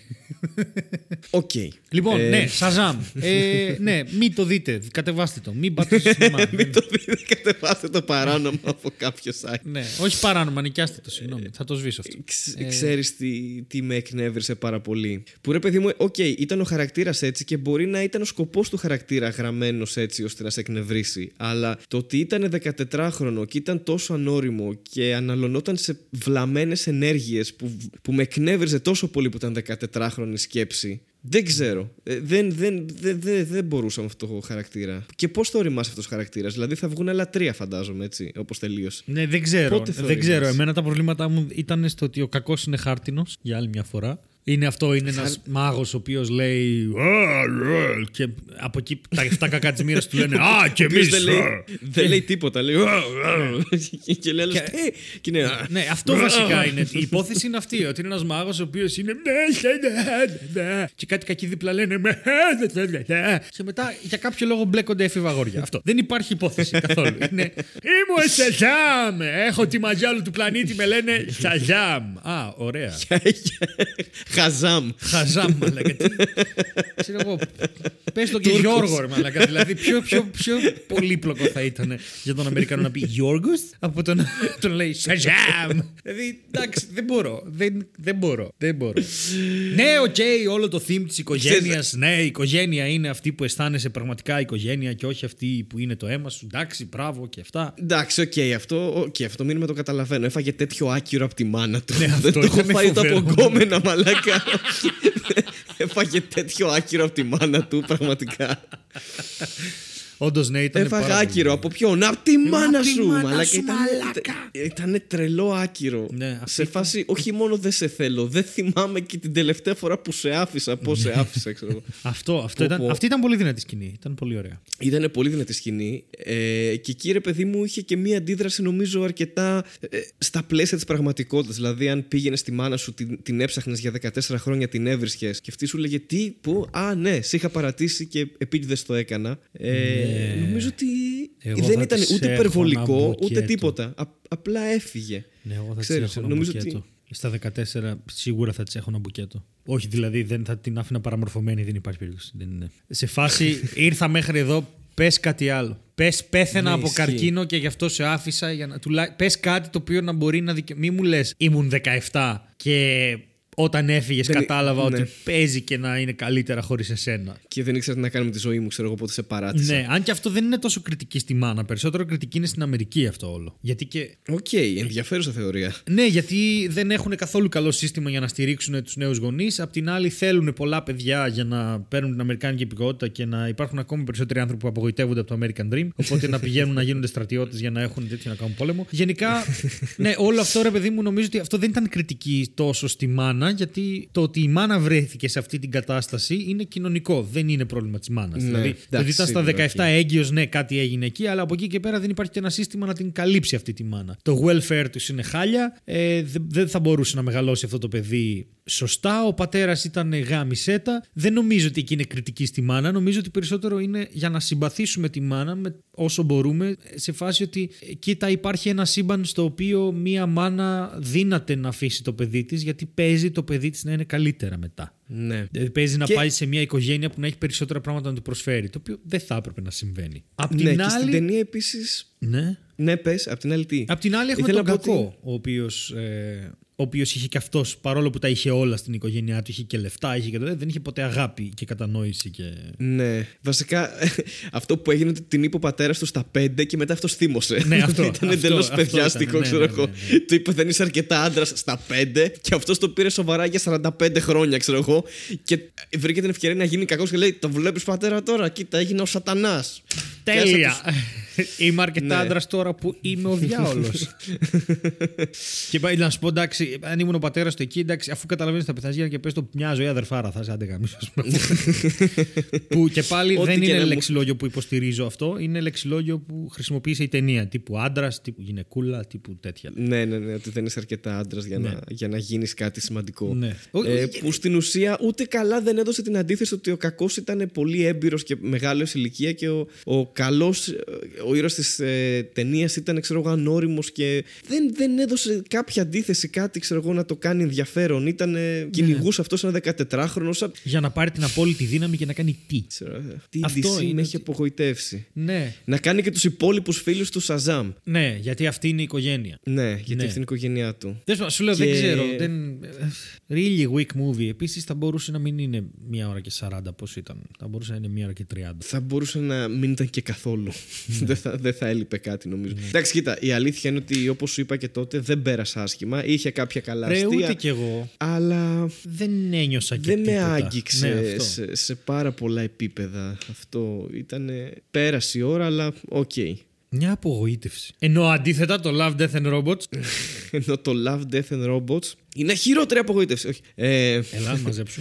Οκ. Λοιπόν, Ε, ναι, Shazam. Ε, ναι, μην το δείτε. Κατεβάστε το. Μην πάτε στο σινεμά. Μην το δείτε, κατεβάστε το παράνομα από κάποιο site. ναι, όχι παράνομα, νοικιάστε το. Συγγνώμη, θα το σβήσω αυτό. Ξ- Ε, Ξέρεις τι, τι με εκνεύρισε πάρα πολύ. Που ρε παιδί μου, οκ, ήταν ο χαρακτήρας έτσι και μπορεί να ήταν ο σκοπός του χαρακτήρα γραμμένος έτσι ώστε να σε εκνευρίσει. Αλλά το ότι ήταν 14χρονο και ήταν τόσο ανώριμο και αναλωνόταν σε βλαμμένες ενέργειες που, που με εκνεύριζε τόσο πολύ που ήταν 14χρονη σκέψη. Δεν ξέρω. Ε, δεν, δεν, δεν, δεν, δεν μπορούσα με αυτό το χαρακτήρα. Και πώς θα ωριμάσει αυτός ο χαρακτήρας; Δηλαδή θα βγουν άλλα τρία, φαντάζομαι έτσι, όπως τελείωσε. Ναι, δεν ξέρω. Πότε θα δεν ξέρω. ωριμάσει; Εμένα τα προβλήματά μου ήταν στο ότι ο κακός είναι χάρτινος για άλλη μια φορά. Είναι αυτό, είναι ένας μάγος ο οποίος λέει. «Α, ρε», Και από εκεί τα 7 κακά της μοίρας του λένε Α, και Ο οποίος εμείς. δεν, λέει, δεν λέει τίποτα. Λέει. «Α, α», και- και λέει άλλος, Και- «Ε», και είναι. «Α». Ναι, αυτό βασικά είναι. Η υπόθεση είναι αυτή. Ότι είναι ένας μάγος ο οποίος είναι. «Ναι, ναι, ναι», Και κάτι κακοί δίπλα λένε. «Ναι, ναι, ναι, ναι». Και μετά για κάποιο λόγο μπλέκονται έφηβα αγόρια. Αυτό. Δεν υπάρχει υπόθεση καθόλου. Είναι. Ήμουν Shazam. Έχω τη μάγια όλου του πλανήτη, με λένε Shazam. Α, ωραία. Χαζάμ. Χαζάμ, μαλάκα. Τι- Ξέρω εγώ. Πες το και Τούρκος. Γιώργο, ρε μαλάκα. Δηλαδή, πιο, πιο, πιο πολύπλοκο θα ήταν για τον Αμερικανό να πει Γιώργος από τον, τον λέει Shazam. Δηλαδή, εντάξει, δεν μπορώ. Δεν, δεν μπορώ. Δεν μπορώ. ναι, οκ, όλο το theme της οικογένειας. Ναι, η οικογένεια είναι αυτή που αισθάνεσαι πραγματικά οικογένεια και όχι αυτή που είναι το αίμα σου. Εντάξει, μπράβο και αυτά. Εντάξει, οκ, αυτό, okay, αυτό μήνυμα το καταλαβαίνω. Έφαγε τέτοιο άκυρο από τη μάνα του. Ναι, αυτό Δεν το έχω ήταν φάει ούτε από φοβερό. γκόμενα, μαλάκα. Έφαγε τέτοιο άκυρο από τη μάνα του, πραγματικά. Όντως, ναι, ήταν. Έφαγα πάρα πολύ. άκυρο από ποιον; Από τη μάνα τη σου, μάνα μαλάκα. σου, Ήταν, μαλάκα. ήταν τρελό άκυρο. Ναι, αυτή σε φάση, όχι μόνο δεν σε θέλω, δεν θυμάμαι και την τελευταία φορά που σε άφησα, πώς σε άφησα, ξέρω. εγώ. Αυτό, αυτό Πω, ήταν, πω. αυτή ήταν πολύ δυνατή σκηνή. Ήταν πολύ ωραία. Ήταν πολύ δυνατή σκηνή ε, και εκεί ρε παιδί μου είχε και μία αντίδραση νομίζω αρκετά ε, στα πλαίσια της πραγματικότητας. Δηλαδή αν πήγαινες στη μάνα σου την, την έψαχνες για 14 χρόνια την έβρισκες και αυτή σου λέγε τι, πού, α ναι, σε είχα παρατήσει και επίτηδες το έκανα. Ε, Νομίζω ότι Εγώ δεν θα ήταν της ούτε έχω υπερβολικό ένα ούτε μπουκέτο. τίποτα. Α- απλά έφυγε. Ναι, εγώ θα Ξέρεις, τη έχω ένα νομίζω μπουκέτο. ότι- Στα 14 σίγουρα θα της έχω ένα μπουκέτο. Όχι, δηλαδή δεν θα την άφηνα παραμορφωμένη, δεν υπάρχει περίπτωση. Δεν είναι. Σε φάση ήρθα μέχρι εδώ, πες κάτι άλλο. Πες πέθαινα Ναι, από ισχύει. καρκίνο και γι' αυτό σε άφησα. Για να... τουλά... Πες κάτι το οποίο να μπορεί να δικαι... Μη μου λες, ήμουν 17 και όταν έφυγες Δεν- κατάλαβα ναι. ότι παίζει και να είναι καλύτερα χωρίς εσένα. Και δεν ήξερα τι να κάνω με τη ζωή μου, ξέρω εγώ πότε σε παράτησα. Ναι, αν και αυτό δεν είναι τόσο κριτική στη μάνα. Περισσότερο κριτική είναι στην Αμερική αυτό όλο. Γιατί και Οκ, ενδιαφέρουσα θεωρία. Ναι, γιατί δεν έχουν καθόλου καλό σύστημα για να στηρίξουν τους νέους γονείς. Απ' την άλλη, θέλουν πολλά παιδιά για να παίρνουν την Αμερικάνικη υπηκότητα και να υπάρχουν ακόμη περισσότεροι άνθρωποι που απογοητεύονται από το American Dream. Οπότε να πηγαίνουν να γίνονται στρατιώτες για να έχουν τέτοιο να κάνουν πόλεμο. Γενικά, ναι, όλο αυτό ρε παιδί μου, νομίζω ότι αυτό δεν ήταν κριτική τόσο στη μάνα, μάνα, γιατί το ότι η μάνα βρέθηκε σε αυτή την κατάσταση είναι κοινωνικό. Δεν είναι πρόβλημα της μάνας. Ναι, δηλαδή, το εντάξει, ότι ήταν στα σίγουρα, 17 έγκυος, ναι, κάτι έγινε εκεί, αλλά από εκεί και πέρα δεν υπάρχει και ένα σύστημα να την καλύψει αυτή τη μάνα. Το welfare του είναι χάλια. Ε, δε- δεν θα μπορούσε να μεγαλώσει αυτό το παιδί σωστά. Ο πατέρας ήταν γάμισέτα. Δεν νομίζω ότι εκεί είναι κριτική στη μάνα. Νομίζω ότι περισσότερο είναι για να συμπαθήσουμε τη μάνα με όσο μπορούμε, σε φάση ότι ε, κοίτα, υπάρχει ένα σύμπαν στο οποίο μία μάνα δύναται να αφήσει το παιδί της, γιατί παίζει το παιδί της να είναι καλύτερα μετά. Ναι. Δηλαδή παίζει να Και- πάει σε μια οικογένεια που να έχει περισσότερα πράγματα να του προσφέρει. Το οποίο δεν θα έπρεπε να συμβαίνει. Απ' την Ναι, και άλλη. στην ταινία επίση. Ναι. Ναι, πες, απ' την άλλη τι; Απ' την άλλη έχουμε Ήθελα τον να πω κακό, ο οποίος, ε, ο οποίος είχε και αυτός, παρόλο που τα είχε όλα στην οικογένειά του, είχε και λεφτά, είχε και το, δεν είχε ποτέ αγάπη και κατανόηση και... Ναι. Βασικά αυτό που έγινε ότι την είπε ο πατέρας του στα 5 και μετά αυτός θύμωσε. Ναι, αυτό, ήταν αυτό, εντελώς αυτό παιδιάστικο, ήταν, ναι, ξέρω ναι, εγώ. ναι, ναι. Του είπε δεν είσαι αρκετά άντρας στα 5 και αυτός το πήρε σοβαρά για 45 χρόνια, ξέρω εγώ. Και βρήκε την ευκαιρία να γίνει κακός και λέει: Το βλέπεις πατέρα τώρα, κοίτα, έγινε ο Σατανάς. Τέλεια! Είμαι αρκετά Ναι. άντρας τώρα που είμαι ο διάολος. και πάει να σου πω εντάξει, αν ήμουν ο πατέρας του εκεί, εντάξει, αφού καταλαβαίνεις τα πεθάζει και πες το μια ζωή αδερφάρα, θα σε άντε γαμίσω, ας πούμε. που και πάλι Ό,τι δεν και είναι να μου- λεξιλόγιο που υποστηρίζω αυτό, είναι λεξιλόγιο που χρησιμοποίησε η ταινία. Τύπου άντρας, τύπου γυναικούλα, τύπου τέτοια. Ναι, ναι, ναι, ότι δεν είσαι αρκετά άντρας για, Ναι. να, για να γίνεις κάτι σημαντικό. Ναι. Ε, που στην ουσία ούτε καλά δεν έδωσε την αντίθεση ότι ο κακός ήταν πολύ έμπειρος και μεγάλος σε ηλικία και ο, ο καλός, ο ήρωας της ε, ταινίας ήταν, ξέρω εγώ, ανώριμος και δεν, δεν έδωσε κάποια αντίθεση, κάτι, ξέρω εγώ, να το κάνει ενδιαφέρον. Ήταν. Ναι. κυνηγούσε αυτός ένα 14χρονο. Σαν... Για να πάρει την απόλυτη δύναμη και να κάνει τι. Ξέρω, ε, τι Αυτό DC είναι με έχει ότι- απογοητεύσει. Ναι, Να κάνει και τους υπόλοιπους φίλους του Σαζάμ. ναι, γιατί αυτή είναι η οικογένεια. Ναι, γιατί Ναι. αυτή είναι η οικογένειά του. Τέλος πάντων, σου λέω, Και- δεν ξέρω. Δεν... Really weak movie. Επίσης θα μπορούσε να μην είναι μία ώρα και 40 πώς ήταν. Θα μπορούσε να είναι μία ώρα και 30. θα μπορούσε να μην ήταν και καθόλου. Ναι. δεν, θα, δεν θα έλειπε κάτι νομίζω. Εντάξει, κοίτα, η αλήθεια είναι ότι όπως σου είπα και τότε δεν πέρασα άσχημα. Είχε κάποια καλά Ρε, αστεία. ούτε κι εγώ. Αλλά Δεν ένιωσα και δεν με τίποτα. άγγιξε Ναι, αυτό. σε, σε πάρα πολλά επίπεδα. Αυτό ήταν. Πέρασε η ώρα, αλλά οκ. Μια απογοήτευση. Ενώ αντίθετα το Love, Death and Robots. Ενώ το Love, Death and Robots είναι χειρότερη απογοήτευση. Όχι. Ε, Έλα, μαζέψου.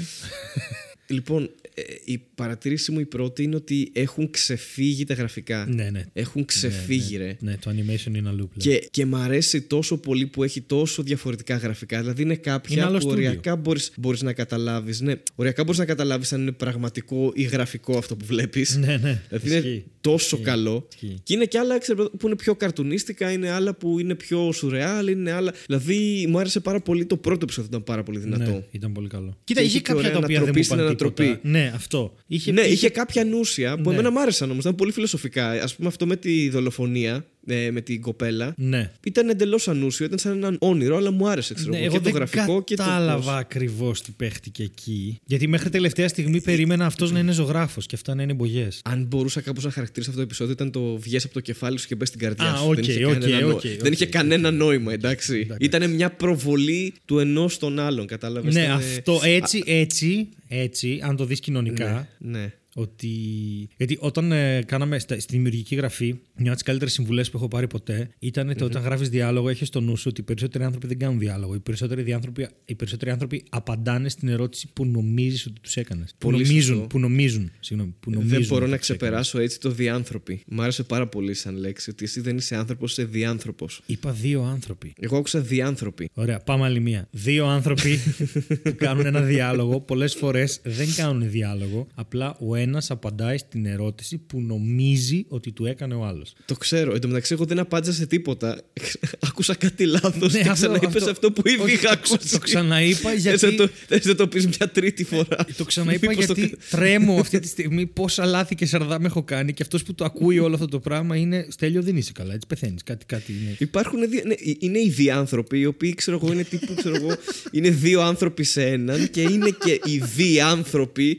λοιπόν, ε, η παρατήρηση μου η πρώτη είναι ότι έχουν ξεφύγει τα γραφικά. ναι, ναι. Έχουν ξεφύγει, ρε. Ναι, το animation είναι αλλού πλέον. Και, και μ' αρέσει τόσο πολύ που έχει τόσο διαφορετικά γραφικά. Δηλαδή είναι κάποια Είναι άλλο που στούντιο. οριακά μπορείς, μπορείς να καταλάβεις. Ναι, οριακά μπορείς να καταλάβεις αν είναι πραγματικό ή γραφικό αυτό που βλέπεις. Ναι, ναι. Δηλαδή είναι Ισχύει. τόσο καλό. Ισχύει. Και είναι και άλλα ξέρω, που είναι πιο καρτουνίστικα, είναι άλλα που είναι πιο σουρεάλ, είναι άλλα. Δηλαδή μου άρεσε πάρα πολύ το πρώτο επεισόδιο, ήταν πάρα πολύ δυνατό. Ναι, ήταν πολύ καλό. Κοίτα, Και είχε είχε και κάποια ωραία τα οποία δεν μου ανατροπή στην είπαν ανατροπή. τίποτα. Ναι, αυτό. Είχε, ναι, είχε κάποια ανούσια που Ναι. εμένα μ' άρεσαν όμως, ήταν πολύ φιλοσοφικά. Ας πούμε αυτό με τη δολοφονία, ε, με την κοπέλα. Ναι. Ήταν εντελώς ανούσιο, ήταν σαν έναν όνειρο, αλλά μου άρεσε. Ξέρω, Ναι, εγώ, εγώ και το δεν γραφικό και το. κατάλαβα ακριβώς τι παίχτηκε εκεί. Γιατί μέχρι τελευταία στιγμή περίμενα αυτός να είναι ζωγράφος και αυτά να είναι μπογιές. Αν μπορούσα κάπως να χαρακτηρίσω αυτό το επεισόδιο, ήταν το βγες από το κεφάλι σου και μπες στην καρδιά Α, σου. οκ, δεν είχε, οκ, κανένα, νο- οκ, δεν οκ, είχε οκ. κανένα νόημα, εντάξει. Ήταν μια προβολή του ενός στον άλλον, κατάλαβες. Ναι, αυτό έτσι, έτσι, έτσι, αν το δεις κοινωνικά. Ναι. Ότι. Γιατί όταν ε, κάναμε στα, στη δημιουργική γραφή, μια από τις καλύτερες συμβουλές που έχω πάρει ποτέ ήταν το όταν γράφεις διάλογο, έχεις στο νου σου ότι οι περισσότεροι άνθρωποι δεν κάνουν διάλογο. Οι περισσότεροι, διάνθρωποι, οι περισσότεροι άνθρωποι απαντάνε στην ερώτηση που νομίζεις ότι τους έκανες. Που Πολύ νομίζουν, σωστό. που νομίζουν. Συγγνώμη, που νομίζουν Δεν μπορώ ότι να τους έκανες. ξεπεράσω έτσι το διάνθρωποι. Μ' άρεσε πάρα πολύ σαν λέξη ότι εσύ δεν είσαι άνθρωπος, είσαι διάνθρωπος. Είπα δύο άνθρωποι. Εγώ άκουσα διάνθρωποι. Ωραία, πάμε άλλη μία. Δύο άνθρωποι που κάνουν ένα διάλογο, πολλές φορές δεν κάνουν διάλογο. Απλά ο ένας απαντάει στην ερώτηση που νομίζει ότι του έκανε ο άλλος. Το ξέρω. Εν τω μεταξύ, εγώ δεν απάντησα σε τίποτα. Άκουσα κάτι λάθος Ναι, και αυτό- ξαναείπες αυτό- αυτό που ήδη Όχι, είχα το ξα- ακούσει. το ξαναείπα Θες γιατί- να το, θες να το πεις μια τρίτη φορά. Το ξαναείπα Μήπως το γιατί κα- τρέμω αυτή τη στιγμή πόσα λάθη και σαρδάμ έχω κάνει και αυτός που το ακούει όλο αυτό το πράγμα είναι Στέλιο δεν είσαι καλά, έτσι πεθαίνεις. Κάτι, κάτι είναι. Υπάρχουν δι... ναι, είναι οι διάνθρωποι, οι οποίοι ξέρω εγώ είναι τύπου, ξέρω εγώ, είναι δύο άνθρωποι σε έναν και είναι και οι διάνθρωποι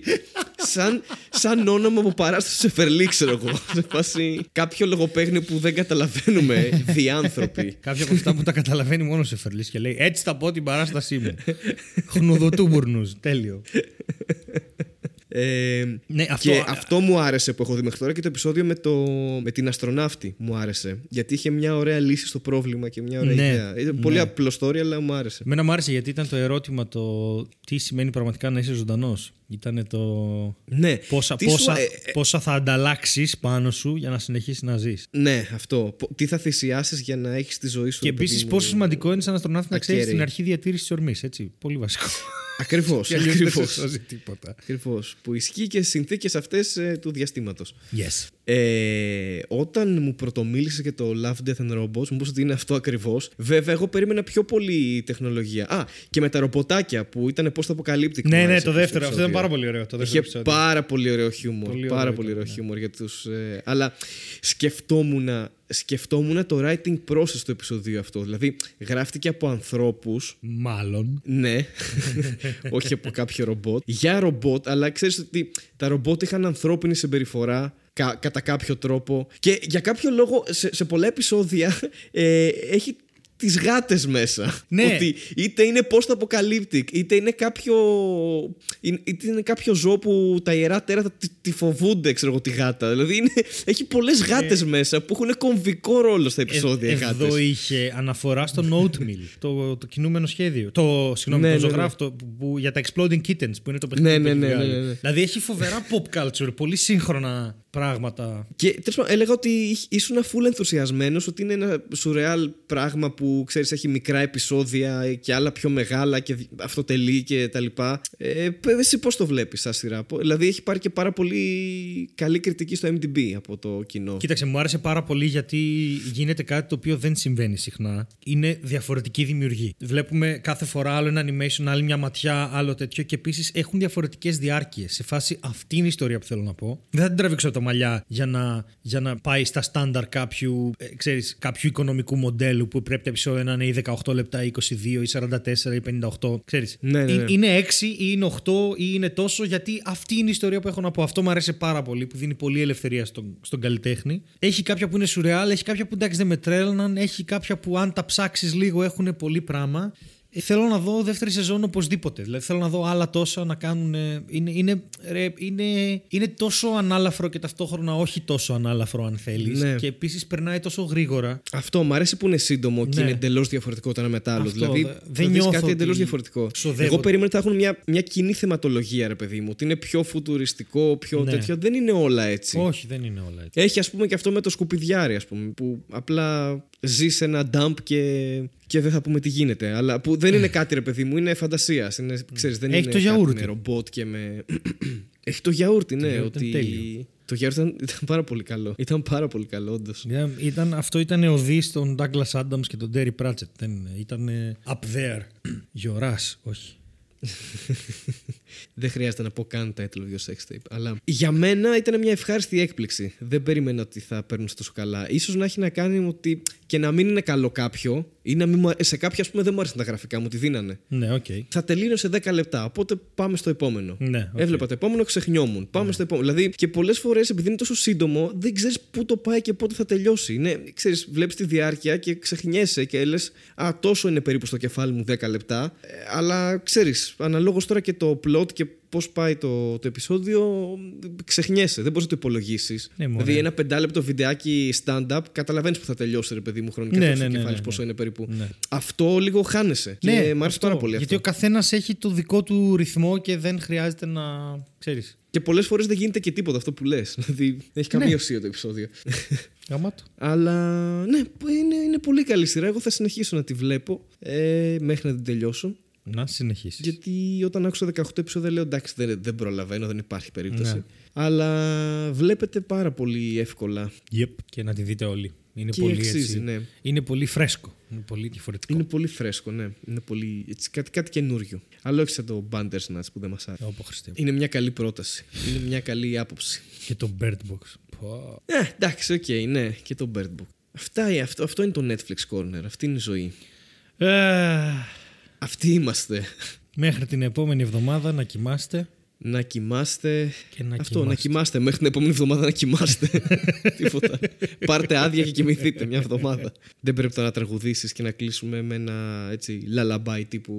σαν, σαν όνομα που παράσταση σε φερλί, ξέρω εγώ. Σε φάση κάποιο λογοπαίγνιο που δεν καταλαβαίνουμε. Διάνθρωποι. Κάποια από αυτά που τα καταλαβαίνει μόνο σε φερλή και λέει Έτσι θα πω την παράστασή μου. Χνουδοτούμπουρνου. Τέλειο. Ε, Ναι, αυτό- Και αυτό μου άρεσε που έχω δει μέχρι τώρα και το επεισόδιο με, το, με την αστροναύτη μου άρεσε. Γιατί είχε μια ωραία λύση στο πρόβλημα και μια ωραία Ναι, ιδέα. Ήταν πολύ απλό story, αλλά μου άρεσε. Εμένα μου άρεσε γιατί ήταν το ερώτημα το τι σημαίνει πραγματικά να είσαι ζωντανός. Ήταν το. Ναι. Πόσα, Τι σου- πόσα, ε, πόσα θα ανταλλάξεις πάνω σου για να συνεχίσεις να ζεις. Ναι, αυτό. Πο- Τι θα θυσιάσεις για να έχεις τη ζωή σου. Και ρε παιδί επίσης μου; πόσο σημαντικό είναι σαν αστροναύτη να ξέρεις ακέραιη. την αρχή διατήρησης της ορμής. Έτσι. Πολύ βασικό. Ακριβώς. Και αλλιώς δεν σε Ακριβώ. σώζει τίποτα. Ακριβώς. Που ισχύει και στις συνθήκες αυτές του διαστήματος. Yes. Ε, όταν μου πρωτομίλησε για το Love, Death and Robots, μου είπε ότι είναι αυτό ακριβώς. Βέβαια, εγώ περίμενα πιο πολύ τεχνολογία. Α, και με τα ρομποτάκια που ήταν πώ το αποκαλύπτει. Ναι, ναι, το δεύτερο. Αυτό ήταν πάρα πολύ ωραίο. Το δεύτερο Είχε επεισόδιο. πάρα πολύ ωραίο χιούμορ. Πολύ πάρα ωραίο πολύ ήταν, ωραίο ναι. χιούμορ για τους, ε, αλλά σκεφτόμουν, σκεφτόμουν το writing process του επεισοδίου αυτό. Δηλαδή, γράφτηκε από ανθρώπους. Μάλλον. Ναι, όχι από κάποιο ρομπότ. Για ρομπότ, αλλά ξέρεις ότι τα ρομπότ είχαν ανθρώπινη συμπεριφορά κα- κατά κάποιο τρόπο. Και για κάποιο λόγο σε, σε πολλά επεισόδια ε, έχει τις γάτες μέσα. Ναι. Ότι είτε είναι post-apocalyptic, είτε είναι κάποιο, είτε είναι κάποιο ζώο που τα ιερά τέρατα τη, τη φοβούνται, ξέρω εγώ, τη γάτα. Δηλαδή είναι, έχει πολλές γάτες μέσα που έχουν κομβικό ρόλο στα επεισόδια οι Ε, γάτες. εδώ είχε αναφορά στο Oatmeal, το, το κινούμενο σχέδιο. Το, συγγνώμη, Ναι, το ναι, ζωγράφο το- που, που- για τα Exploding Kittens που είναι το παιχνίδι. Ναι, που ναι, έχει ναι, βγάλει. ναι, ναι. Δηλαδή έχει φοβερά pop culture, πολύ σύγχρονα πράγματα. Και τέλος πάντων, έλεγα ότι είχ- ήσουν full ενθουσιασμένος ότι είναι ένα σουρεάλ πράγμα που ξέρεις έχει μικρά επεισόδια και άλλα πιο μεγάλα και δι- αυτοτελή και τα λοιπά. Ε, π- εσύ πώς το βλέπεις, σαν σειρά; Πο- Δηλαδή έχει πάρει και πάρα πολύ καλή κριτική στο MDB από το κοινό. Κοίταξε, μου άρεσε πάρα πολύ γιατί γίνεται κάτι το οποίο δεν συμβαίνει συχνά. Είναι διαφορετική δημιουργή. Βλέπουμε κάθε φορά άλλο ένα animation, άλλη μια ματιά, άλλο τέτοιο και επίσης έχουν διαφορετικές διάρκειες. Σε φάση αυτή είναι η ιστορία που θέλω να πω. Δεν θα την τραβήξω από τα μαλλιά για να, για να πάει στα στάνταρ κάποιου, ε, ξέρεις, κάποιου οικονομικού μοντέλου που πρέπει τα επεισόδια να είναι ή 18 λεπτά, ή 22 ή 44 ή 58. Ξέρεις, Ναι, ναι, ναι. Ε- είναι 6 ή είναι 8 ή είναι τόσο γιατί αυτή είναι η ιστορία που έχω να πω. Αυτό μου αρέσει πάρα πολύ που δίνει πολύ ελευθερία στον, στον καλλιτέχνη. Έχει κάποια που είναι σουρεάλ, έχει κάποια που εντάξει δεν με τρέλναν, έχει κάποια που αν τα ψάξεις λίγο έχουν πολύ πράγμα. Ε, θέλω να δω δεύτερη σεζόν οπωσδήποτε. Δηλαδή θέλω να δω άλλα τόσα να κάνουν. Είναι, είναι, ρε, είναι, είναι τόσο ανάλαφρο και ταυτόχρονα όχι τόσο ανάλαφρο αν θέλεις. Ναι. Και επίσης περνάει τόσο γρήγορα. Αυτό μου αρέσει που είναι σύντομο και Ναι. είναι εντελώς διαφορετικό το ένα μετά άλλο. Αυτό, δηλαδή δε- θα δεν δεις νιώθω κάτι ότι εντελώς διαφορετικό. ξοδεύονται. Εγώ περίμενα ότι θα έχουν μια, μια κοινή θεματολογία, ρε παιδί μου. Ότι είναι πιο φουτουριστικό, πιο Ναι. τέτοιο. Δεν είναι όλα έτσι. Όχι, δεν είναι όλα έτσι. Έχει ας πούμε και αυτό με το σκουπιδιάρι, ας πούμε, που απλά ζεις σε ένα dump και, και δεν θα πούμε τι γίνεται. Αλλά που δεν είναι κάτι, ρε παιδί μου, είναι φαντασία. Είναι, ξέρεις, δεν Έχει είναι το κάτι γιαούρτι. με ρομπότ και με. Έχει το γιαούρτι, ναι. γιαούρτι ότι... είναι τέλειο. Το γιαούρτι ήταν, ήταν πάρα πολύ καλό. Ήταν πάρα πολύ καλό, όντως. Ήταν, ήταν, αυτό ήταν ωδή στον Douglas Adams και τον Terry Pratchett. Δεν, ήταν ε, up there. Γιοράς, όχι. Δεν χρειάζεται να πω καν title of your sex tape. Αλλά για μένα ήταν μια ευχάριστη έκπληξη. Δεν περίμενα ότι θα παίρνουν τόσο καλά. Ίσως να έχει να κάνει με ότι και να μην είναι καλό κάποιο ή να μην μου... α- σε κάποια, ας πούμε, δεν μου άρεσαν τα γραφικά μου, τη δίνανε. Ναι, οκ. Θα τελείωνε σε 10 λεπτά. Οπότε πάμε στο επόμενο. Ναι, οκ. Έβλεπα το επόμενο, ξεχνιόμουν. Πάμε στο επόμενο. Δηλαδή και πολλές φορές επειδή είναι τόσο σύντομο, δεν ξέρεις πού το πάει και πότε θα τελειώσει. Είναι, ξέρεις, βλέπεις τη διάρκεια και ξεχνιέσαι και λες: Α, τόσο είναι περίπου στο κεφάλι μου 10 λεπτά. Ε, αλλά ξέρεις, αναλόγως τώρα και το plot και πώς πάει το, το επεισόδιο, ξεχνιέσαι. Δεν μπορείς να το υπολογίσεις. Ναι, μωρέ. δηλαδή, ένα πεντάλεπτο βιντεάκι stand-up, καταλαβαίνεις που θα τελειώσει, ρε παιδί μου, χρονικά. Ναι, Ναι, ναι, ναι, ναι, κεφάλι ναι, πόσο ναι. είναι περίπου. Ναι. Αυτό λίγο χάνεσαι. και μ' άρεσε αυτό. πάρα πολύ Γιατί αυτό. ο καθένας έχει το δικό του ρυθμό και δεν χρειάζεται να. ξέρεις. Και πολλές φορές δεν γίνεται και τίποτα αυτό που λες. Δηλαδή δεν έχει καμία Ναι. ουσία το επεισόδιο. Γαμάτο. Αλλά ναι, είναι, είναι πολύ καλή σειρά. Εγώ θα συνεχίσω να τη βλέπω ε, μέχρι να την τελειώσω. Να συνεχίσεις. Γιατί όταν άκουσα 18 επεισόδια λέω εντάξει δεν, δεν προλαβαίνω, δεν υπάρχει περίπτωση. Ναι. Αλλά βλέπετε πάρα πολύ εύκολα. Yep. Και να τη δείτε όλοι. Είναι Και πολύ αξίζει, έτσι. ναι. Είναι πολύ φρέσκο. Είναι πολύ διαφορετικό. Είναι πολύ φρέσκο, ναι. Είναι πολύ, έτσι, κάτι, κάτι καινούριο. Αλλά όχι σαν το Bandersnatch που δεν μας άρεσε. Όπω Χριστέ. Είναι μια καλή πρόταση. Είναι μια καλή άποψη. Και το Bird Box. Πω. Ε, εντάξει, οκ, ναι, και το Bird Box. Αυτά, ε, αυτό, αυτό είναι το Netflix Corner. Αυτή είναι η ζωή. Ε, Αυτοί είμαστε. μέχρι την επόμενη εβδομάδα να κοιμάστε. Να κοιμάστε. Και να Αυτό, να κοιμάστε. κοιμάστε. Μέχρι την επόμενη εβδομάδα να κοιμάστε. Τίποτα. Πάρτε άδεια και κοιμηθείτε μια εβδομάδα. Δεν πρέπει τώρα να τραγουδήσεις και να κλείσουμε με ένα έτσι λαλαμπάι τύπου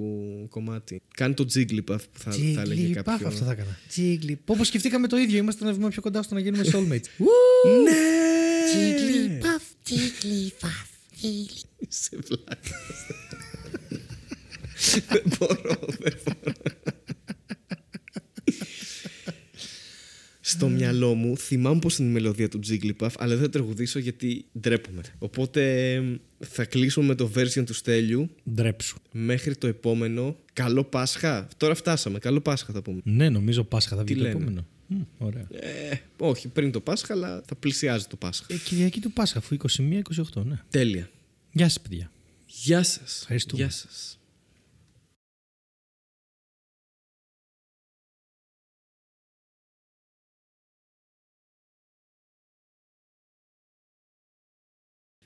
κομμάτι. Κάνει το Jigglypuff που θα, θα έλεγε Jigglypuff, κάποιο. αυτό θα έκανα. Jiggly. Όπως σκεφτήκαμε το ίδιο, είμαστε να βγούμε πιο κοντά στο να γίνουμε soulmates. Ναι! Jigglypuff, Jigglypuff, Jiggly. Είσαι βλάκας. Δεν μπορώ, δεν μπορώ. Στο μυαλό μου θυμάμαι πως είναι η μελωδία του Jigglypuff, αλλά δεν θα τραγουδήσω γιατί ντρέπομαι. Οπότε εμ, θα κλείσω με το version του Στέλιου Ντρέψου. μέχρι το επόμενο. Καλό Πάσχα. Τώρα φτάσαμε. Καλό Πάσχα θα πούμε. Ναι, νομίζω Πάσχα θα βγει Τι το λένε; επόμενο. Μμ, ωραία. Ε, όχι, πριν το Πάσχα, αλλά θα πλησιάζει το Πάσχα. Ε, Κυριακή του Πάσχα, αφού 21-28, ναι. Τέλεια. Γεια σας, παιδιά. Γεια σας. Ευχαριστούμε. Γεια σας.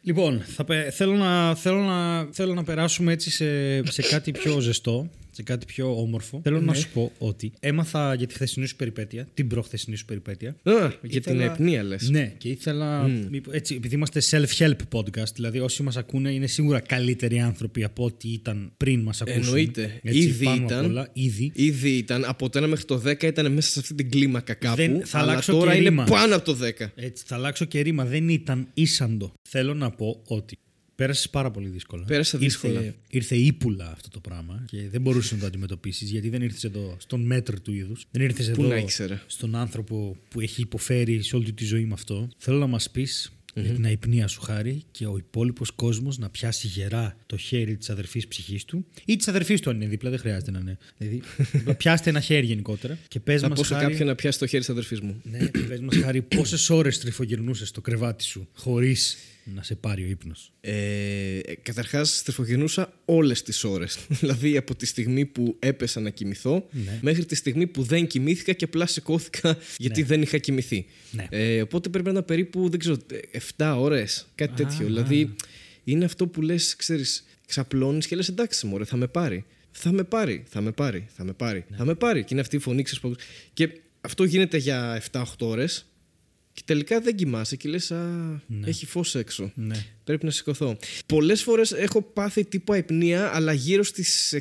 Λοιπόν, θα, πε- θέλω, να, θέλω, να, θέλω να περάσουμε έτσι σε, σε κάτι πιο ζεστό, σε κάτι πιο όμορφο. Θέλω να σου πω ότι έμαθα για τη χθεσινή σου περιπέτεια, την προχθεσινή σου περιπέτεια. Α, για την Ήθελα- επνία λες. Ναι, και ήθελα. μήπως- Έτσι, επειδή είμαστε self-help podcast, δηλαδή όσοι μας ακούνε είναι σίγουρα καλύτεροι άνθρωποι από ό,τι ήταν πριν μας ακούσουν. Εννοείται. Έτσι, Ήδη πάνω απ' ήταν. όλα, ήδη. Ήδη ήταν από το 1 μέχρι το 10 ήταν μέσα σε αυτή την κλίμακα κάπου. Δεν- θα αλλά αλλάξω τώρα και είναι ρήμα. πάνω από το 10. Έτσι, θα αλλάξω και ρήμα. Δεν ήταν ίσαντο. Θέλω να πω ότι πέρασε πάρα πολύ δύσκολα. Πέρασα δύσκολα. Ήρθε, ήρθε ύπουλα αυτό το πράγμα και δεν μπορούσες να το αντιμετωπίσεις γιατί δεν ήρθες εδώ στον μέτρο του είδους. Δεν ήρθες Πού εδώ να ήξερα. στον άνθρωπο που έχει υποφέρει σε όλη του τη ζωή με αυτό. Θέλω να μας πεις για την αϊπνία σου χάρη και ο υπόλοιπος κόσμος να πιάσει γερά το χέρι της αδερφής ψυχής του ή της αδερφής του αν είναι δίπλα, δεν χρειάζεται να είναι. Δηλαδή, πιάστε ένα χέρι γενικότερα και πες Θα μας. πω σε κάποιον να πιάσει το χέρι της αδερφής μου. Ναι, πες μας χάρη πόσες ώρες τρυφογυρνούσες στο κρεβάτι σου χωρίς να σε πάρει ο ύπνος. Ε, Καταρχάς, στρεφογενούσα όλες τις ώρες. δηλαδή από τη στιγμή που έπεσα να κοιμηθώ Ναι. μέχρι τη στιγμή που δεν κοιμήθηκα και απλά σηκώθηκα γιατί δεν είχα κοιμηθεί. Ναι. Ε, οπότε πρέπει να ήταν περίπου, δεν ξέρω, 7 ώρες. Κάτι τέτοιο. Δηλαδή είναι αυτό που λες, ξέρεις, ξαπλώνεις και λες εντάξει, μωρέ, θα με πάρει. Θα με πάρει, θα με πάρει, θα με πάρει. Ναι. Θα με πάρει. Και είναι αυτή η φωνή, ξέρεις, που- Και αυτό γίνεται για 7-8 ώρες. Και τελικά δεν κοιμάσαι και λες, α, έχει φως έξω. Ναι. Πρέπει να σηκωθώ. Πολλές φορές έχω πάθει τύπου αϊπνία, αλλά γύρω στις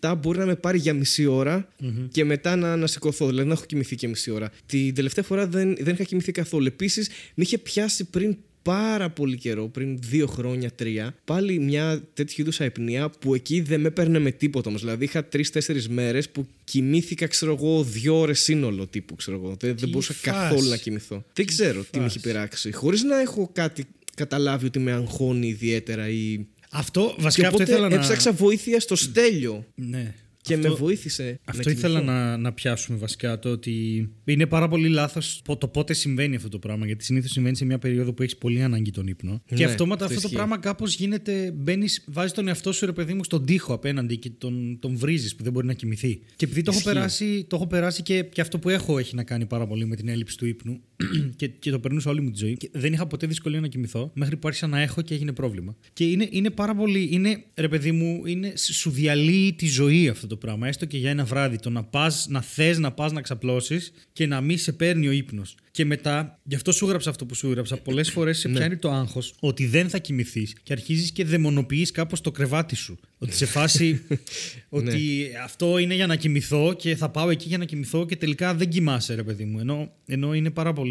6.30-7 μπορεί να με πάρει για μισή ώρα και μετά να, να σηκωθώ. Δηλαδή να έχω κοιμηθεί και μισή ώρα. Την τελευταία φορά δεν, δεν είχα κοιμηθεί καθόλου. Επίσης, με είχε πιάσει πριν πάρα πολύ καιρό, πριν δύο χρόνια, τρία, πάλι μια τέτοιου είδους αϊπνία που εκεί δεν με έπαιρνε με τίποτα όμως. Δηλαδή είχα τρει-τέσσερι μέρες που κοιμήθηκα, ξέρω εγώ, δύο ώρες σύνολο τύπου, ξέρω εγώ. Δεν, δεν μπορούσα φάση. καθόλου να κοιμηθώ. Δεν ξέρω τι με έχει πειράξει. Χωρίς να έχω κάτι καταλάβει ότι με αγχώνει ιδιαίτερα ή. Αυτό Και βασικά αυτό οπότε ήθελα να... έψαξα βοήθεια στο στέλιο Ναι. Και αυτό... με βοήθησε. Αυτό να ήθελα κοιμηθώ. να, να πιάσουμε βασικά το ότι είναι πάρα πολύ λάθος το πότε συμβαίνει αυτό το πράγμα. Γιατί συνήθως συμβαίνει σε μια περίοδο που έχεις πολύ ανάγκη τον ύπνο. και Ναι, αυτόματα αυτό αυτό το ισχύει. πράγμα κάπως γίνεται. Μπαίνεις, βάζεις τον εαυτό σου ρε παιδί μου στον τοίχο απέναντι και τον, τον βρίζεις που δεν μπορεί να κοιμηθεί. Και επειδή το έχω, Ισχύει. περάσει, το έχω περάσει και, και αυτό που έχω έχει να κάνει πάρα πολύ με την έλλειψη του ύπνου και, και το περνούσα όλη μου τη ζωή. Και δεν είχα ποτέ δυσκολία να κοιμηθώ μέχρι που άρχισα να έχω και έγινε πρόβλημα. Και είναι, είναι πάρα πολύ. Είναι, ρε παιδί μου, είναι, σου διαλύει τη ζωή αυτό το πράγμα. Έστω και για ένα βράδυ. Το να πας, να θες να πας να ξαπλώσεις και να μην σε παίρνει ο ύπνος. Και μετά, γι' αυτό σου έγραψα αυτό που σου έγραψα. Πολλές φορές σε πιάνει το άγχος ότι δεν θα κοιμηθείς και αρχίζεις και δαιμονοποιείς κάπως το κρεβάτι σου. Ότι σε φάση. ότι αυτό είναι για να κοιμηθώ και θα πάω εκεί για να κοιμηθώ και τελικά δεν κοιμάσαι, ρε παιδί μου. Ενώ, ενώ είναι πάρα πολύ.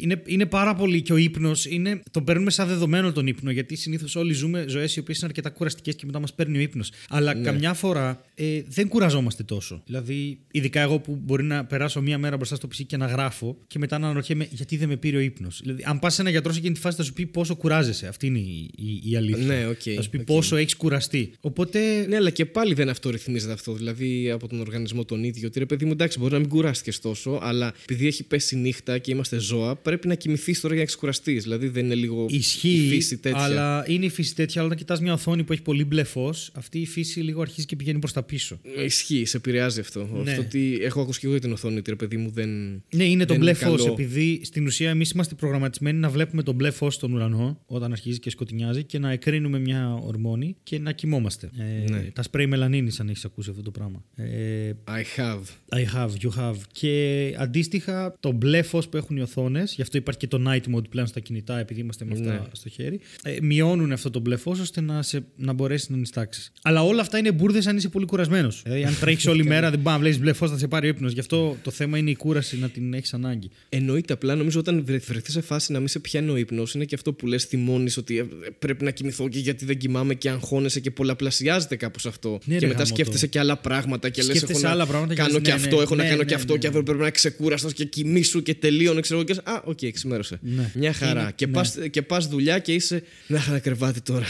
Είναι, είναι πάρα πολύ και ο ύπνος. Τον παίρνουμε σαν δεδομένο τον ύπνο. Γιατί συνήθως όλοι ζούμε ζωές οι οποίες είναι αρκετά κουραστικές και μετά μας παίρνει ο ύπνος. Αλλά καμιά φορά ε, δεν κουραζόμαστε τόσο. Δηλαδή, ειδικά εγώ που μπορεί να περάσω μία μέρα μπροστά στο PC και να γράφω και μετά να αναρωτιέμαι γιατί δεν με πήρε ο ύπνος. Δηλαδή, αν πας σε ένα γιατρό σε εκείνη τη φάση θα σου πει πόσο κουράζεσαι. Αυτή είναι η, η, η αλήθεια. Ναι, οκ, θα σου πει οκ. πόσο έχεις κουραστεί. Οπότε. Ναι, αλλά και πάλι δεν αυτορυθμίζεται αυτό. Δηλαδή από τον οργανισμό τον ίδιο. Ότι ρε παιδί μου, εντάξει, μπορεί να μην κουράστηκες τόσο, αλλά επειδή έχει πέσει νύχτα και είμαστε ζώα, πρέπει να κοιμηθεί τώρα για να ξεκουραστείς. Δηλαδή δεν είναι λίγο Ισχύει, η φύση τέτοια. αλλά είναι η φύση τέτοια. Αλλά όταν κοιτάς μια οθόνη που έχει πολύ μπλε φως, αυτή η φύση λίγο αρχίζει και πηγαίνει προς τα πίσω. Ισχύει, σε επηρεάζει αυτό. Ναι. Αυτό ότι έχω ακούσει και εγώ για την οθόνη, ότι ρε παιδί μου δεν. Ναι, είναι το δεν μπλε καλό. φως. Επειδή επειδή στην ουσία εμείς είμαστε προγραμματισμένοι να βλέπουμε τον μπλε φως στον ουρανό όταν αρχίζει και σκοτεινιάζει και να εκρίνουμε μια ορμόνη και να κοιμόμαστε. Ε, Ναι. Τα σπρέι μελανίνη, αν έχεις ακούσει αυτό το πράγμα. Ε, I have. I have, you have. Και αντίστοιχα, το μπλε φως που έχουν οι οθόνες, γι' αυτό υπάρχει και το night mode πλέον στα κινητά, επειδή είμαστε με αυτά Ναι. στο χέρι, ε, μειώνουν αυτό το μπλε φω ώστε να, σε, να μπορέσεις να νιστάξεις. Αλλά όλα αυτά είναι μπουρδες αν είσαι πολύ κουρασμένος. Δηλαδή, αν τρέχεις όλη μέρα, δεν πάει να βλέπεις μπλε φω, θα σε πάρει ύπνος. Γι' αυτό το θέμα είναι η κούραση να την έχεις ανάγκη. Εννοείται απλά νομίζω όταν βρεθείς σε φάση να μην σε πιάνει ο ύπνος, είναι και αυτό που λες θυμώνεις ότι ε, πρέπει να κοιμηθώ και γιατί δεν κοιμάμαι και αγχώνεσαι και πολλαπλασιάζεται κάπως αυτό. Ναι, και ρε, μετά γαμώτο. σκέφτεσαι και άλλα πράγματα και λες: Έχω Σκέφτεσαι να άλλα πράγματα και κάνω λες, και ναι, αυτό, ναι, έχω να ναι, κάνω ναι, και αυτό ναι, και ναι. αύριο πρέπει να ξεκούραστος και κοιμήσου και τελείωνε, ξέρω εγώ. Και λες, Α, οκ, ξημέρωσε. Ναι. Μια χαρά. Είναι- και ναι. πας και πας δουλειά και είσαι. Να είχα ένα κρεβάτι τώρα.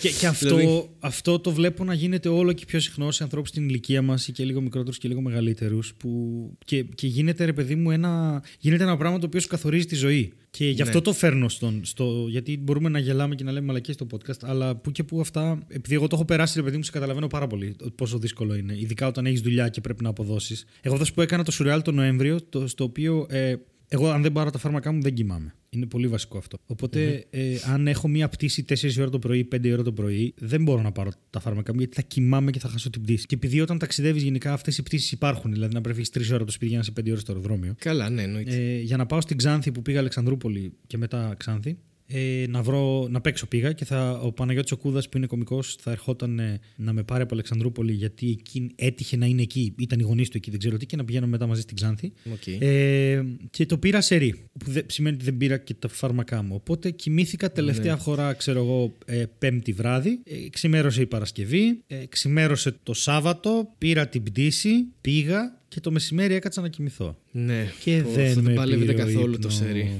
και, και αυτό, Δηλαδή, αυτό το βλέπω να γίνεται όλο και πιο συχνό σε ανθρώπους στην ηλικία μας ή και λίγο μικρότερους και λίγο μεγαλύτερους. Και, και γίνεται, ρε παιδί μου, ένα, γίνεται ένα πράγμα το οποίο σου καθορίζει τη ζωή. Και γι' αυτό Ναι. το φέρνω στον. Στο, γιατί μπορούμε να γελάμε και να λέμε μαλακίες στο podcast, αλλά που και που αυτά. Επειδή εγώ το έχω περάσει, ρε παιδί μου, σε καταλαβαίνω πάρα πολύ πόσο δύσκολο είναι. Ειδικά όταν έχεις δουλειά και πρέπει να αποδώσεις. Εγώ θα σου πω, έκανα το σουρεάλ το Νοέμβριο, το, στο οποίο ε, εγώ, αν δεν πάρω τα φάρμακά μου, δεν κοιμάμαι. Είναι πολύ βασικό αυτό. Οπότε, ε, αν έχω μία πτήση 4 ώρα το πρωί, 5 ώρα το πρωί, δεν μπορώ να πάρω τα φάρμακα μου γιατί θα κοιμάμαι και θα χάσω την πτήση. Και επειδή όταν ταξιδεύεις, γενικά αυτές οι πτήσεις υπάρχουν. Δηλαδή, να πρέπει 3 ώρα το σπίτι για να είσαι 5 ώρες στο αεροδρόμιο. Καλά, ναι, εννοείται. Ε, για να πάω στην Ξάνθη που πήγα Αλεξανδρούπολη και μετά Ξάνθη, ε, να, βρω, να παίξω πήγα και θα, ο Παναγιώτης ο Κούδας που είναι κωμικός θα ερχόταν ε, να με πάρει από Αλεξανδρούπολη γιατί εκεί έτυχε να είναι εκεί, ήταν οι γονείς του εκεί, δεν ξέρω τι και να πηγαίνω μετά μαζί στην Ξάνθη. Οκ. Ε, και το πήρα σερί, που δεν, σημαίνει ότι δεν πήρα και τα φάρμακά μου. Οπότε κοιμήθηκα τελευταία Ναι. φορά, ξέρω εγώ, ε, πέμπτη βράδυ. Ε, ξημέρωσε η Παρασκευή, ε, ξημέρωσε το Σάββατο, πήρα την πτήση, πήγα και το μεσημέρι έκατσα να κοιμηθώ. Ναι, Και Πω, δεν αυτό με δεν παλεύεται πήρε ο καθόλου το ύπνος. σερί.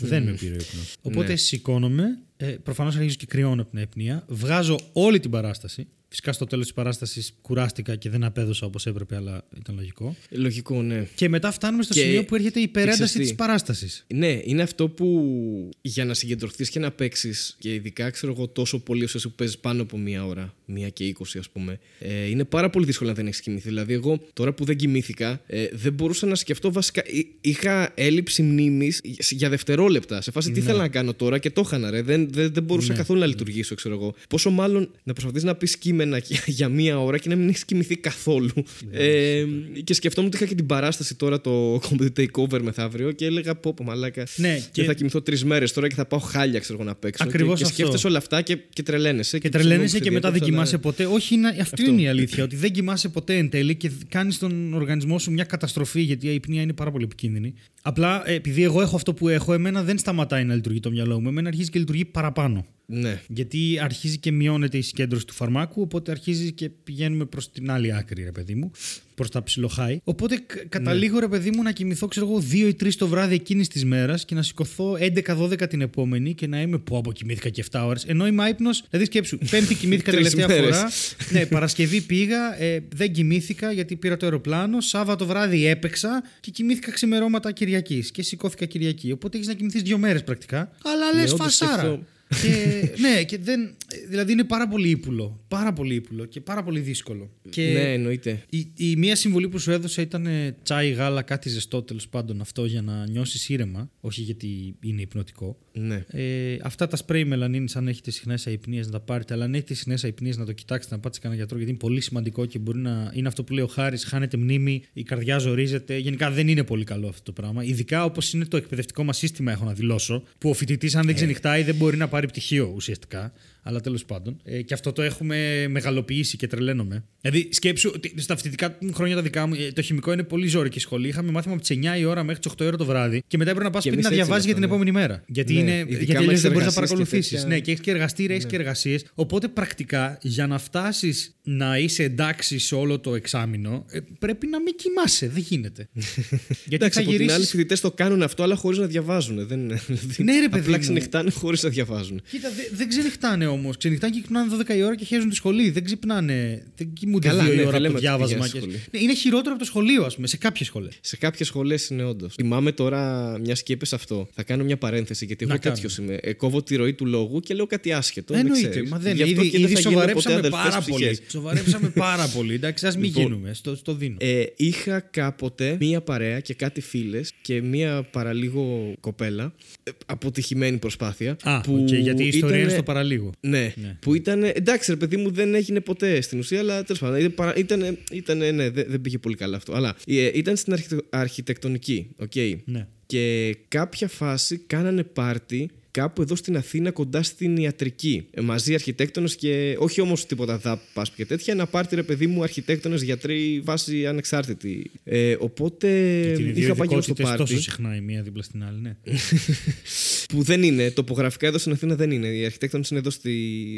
δεν με πήρε ο ύπνος. Οπότε Ναι. σηκώνομαι, ε, προφανώς αρχίζω και κρυώνω από την αιπνία, βγάζω όλη την παράσταση. Φυσικά στο τέλος της παράστασης κουράστηκα και δεν απέδωσα όπως έπρεπε, αλλά ήταν λογικό. Λογικό, ναι. Και μετά φτάνουμε στο Και- σημείο που έρχεται η υπερένταση ξέρεις τι; της παράστασης. Ναι, είναι αυτό που για να συγκεντρωθείς και να παίξεις, και ειδικά ξέρω εγώ τόσο πολύ όσο σου παίζεις πάνω από μία ώρα, μία και είκοσι ας πούμε, ε, είναι πάρα πολύ δύσκολο να δεν έχεις κοιμηθεί. Δηλαδή, εγώ τώρα που δεν κοιμήθηκα, ε, δεν μπορούσα να σκεφτώ βασικά. εί- Είχα έλλειψη μνήμης για δευτερόλεπτα. Σε φάση τι Ναι. θέλω να κάνω τώρα και το είχα ρε. Δεν, δεν, δεν μπορούσα καθόλου να λειτουργήσω, ξέρω εγώ. Πόσο μάλλον να προσπαθείς να πεις κείμενα για, για μία ώρα και να μην έχει κοιμηθεί καθόλου. Ναι, ε, και σκεφτόμουν ότι είχα και την παράσταση τώρα το Comedy Takeover μεθαύριο και έλεγα πω, πω μαλάκα. Ναι, και... και- θα κοιμηθώ τρεις μέρες τώρα και θα πάω χάλια ξέρω εγώ να παίξω. Ακριβώς και, και αυτό. σκέφτεσαι όλα αυτά και, και τρελαίνεσαι. Και τρελαίνεσαι ξέρω, και μετά δεν διέκοψα, κοιμάσαι ναι. ποτέ. Όχι, είναι, αυτή είναι η αλήθεια. Ότι δεν κοιμάσαι ποτέ εν τέλει και κάνεις τον οργανισμό σου μια καταστροφή γιατί η υπνία είναι πάρα πολύ επικίνδυνη. Απλά ε, επειδή εγώ έχω αυτό που έχω, εμένα δεν σταματάει να λειτουργεί το μυαλό μου. Εμένα αρχίζει και λειτουργεί παραπάνω. Ναι. Γιατί αρχίζει και μειώνεται η συγκέντρωση του φαρμάκου, οπότε αρχίζει και πηγαίνουμε προς την άλλη άκρη, ρε παιδί μου, προς τα ψιλοχάη. Οπότε κα- καταλήγω, ρε παιδί μου, να κοιμηθώ, ξέρω εγώ, 2 ή 3 το βράδυ εκείνης της μέρας και να σηκωθώ 11-12 την επόμενη και να είμαι που από κοιμήθηκα και 7 ώρες. Ενώ είμαι άϊπνος, δηλαδή σκέψου, Πέμπτη κοιμήθηκα Τρεις τελευταία μέρες. φορά. ναι, Παρασκευή πήγα, ε, δεν κοιμήθηκα γιατί πήρα το αεροπλάνο. Σάββατο βράδυ έπαιξα και κοιμήθηκα ξημερώματα Κυριακής και σηκώθηκα Κυριακή. Οπότε έχεις να κοιμηθείς δύο μέρες πρακτικά. Αλλά λες Ναι, όντως φασάρα. Σκεφτώ- και, ναι, και δεν. Δηλαδή είναι πάρα πολύ ύπουλο. Πάρα πολύ ύπουλο και πάρα πολύ δύσκολο. Και Ναι, εννοείται. η, η μία συμβολή που σου έδωσα ήταν ε, τσάι, γάλα, κάτι ζεστό τέλος πάντων αυτό για να νιώσεις ήρεμα. Όχι γιατί είναι υπνοτικό. Ναι. Ε, αυτά τα σπρέι μελανίνη, αν έχετε συχνές αϊπνίες, να τα πάρετε. Αλλά αν έχετε συχνές αϊπνίες, να το κοιτάξετε, να πάτε σε κανένα γιατρό, γιατί είναι πολύ σημαντικό και μπορεί να είναι αυτό που λέει ο Χάρης: χάνετε μνήμη, η καρδιά ζορίζεται. Γενικά δεν είναι πολύ καλό αυτό το πράγμα. Ειδικά όπως είναι το εκπαιδευτικό μας σύστημα, έχω να δηλώσω, που ο φοιτητής, αν δεν ξενυχτάει, δεν μπορεί να πάρει πτυχίο ουσιαστικά. Αλλά τέλος πάντων. Ε, και αυτό το έχουμε μεγαλοποιήσει και τρελαίνομαι. Δηλαδή, σκέψου ότι στα φοιτητικά μου χρόνια τα δικά μου, ε, το χημικό είναι πολύ ζώρικη σχολή. Είχαμε μάθημα από τις 9 η ώρα μέχρι τις 8 η ώρα το βράδυ και μετά έπρεπε να πας Και σπίτι να εμείς έτσι διαβάζεις για την ήμασταν, επόμενη μέρα. Γιατί, Ναι, είναι, ειδικά γιατί άμα αλλιώς έχεις δεν μπορείς να εργασίες και παρακολουθήσεις. τέτοια. Ναι, και έχεις και εργαστήρια, έχεις και εργασίες. Οπότε πρακτικά για να φτάσεις να είσαι εντάξει σε όλο το εξάμεινο, ε, πρέπει να μην κοιμάσαι. Δεν γίνεται. γιατί Εντάξει, θα από την άλλη, οι γυρίσει. φοιτητές το κάνουν αυτό, αλλά χωρίς να διαβάζουν. Δεν, δηλαδή, Ναι, ρε, παιδί απλά μου. ξενυχτάνε χωρίς να διαβάζουν. Κοίτα, δε- δεν ξενυχτάνε όμως. Ξενυχτάνε και ξυπνάνε 12 η ώρα και χέζουν τη σχολή. Δεν ξυπνάνε. Δεν κοιμούνται Καλά, 2 η ναι, ώρα δεν από λέμε το ότι διάβασμα. πηγαίνεις Και... σχολή. Ναι, είναι χειρότερο από το σχολείο, ας πούμε, σε κάποιες σχολές. Σε κάποιες σχολές είναι όντως. Θυμάμαι τώρα, μιας και είπες αυτό. Θα κάνω μια παρένθεση γιατί εγώ Να τέτοιος είμαι. Ε, κόβω τη ροή του λόγου και λέω κάτι άσχετο. με Εννοείται. ξέρεις. Μα δεν Γι' αυτό ήδη, και δεν ήδη θα γίνουμε ποτέ σοβαρέψαμε αδελφές πάρα πολύ. ψυχές. Σοβαρέψαμε πάρα πολύ. Εντάξει, ας μην Λοιπόν, γίνουμε. Στο, στο δίνω. Ε, είχα κάποτε μία παρέα και κάτι φίλες και μία παραλίγο κοπέλα. ε, αποτυχημένη προσπάθεια. Α, που οκ, γιατί η ιστορία ήτανε- είναι στο παραλίγο. Ναι, Ναι. που ήταν. Εντάξει, ρε παιδί μου, δεν έγινε ποτέ στην ουσία, αλλά τέλος πάντων. Ήταν, παρα- Ήταν, ήτανε- ναι, δεν, δεν πήγε πολύ καλά αυτό. Αλλά ε, ήταν στην αρχιτε- αρχιτεκτονική. οκ. Ναι. Και κάποια φάση κάνανε πάρτι κάπου εδώ στην Αθήνα κοντά στην ιατρική. Ε, μαζί αρχιτέκτονες και όχι όμως τίποτα δάπας και τέτοια. Ένα πάρτι, ρε παιδί μου, αρχιτέκτονες, γιατροί, βάση ανεξάρτητη. Ε, οπότε Γιατί είναι δύο είχα πάει και εγώ στο ειδικότητες πάρτι. τόσο συχνά η μία δίπλα στην άλλη, ναι. Που δεν είναι. Τοπογραφικά εδώ στην Αθήνα δεν είναι. Οι αρχιτέκτονες είναι εδώ στη...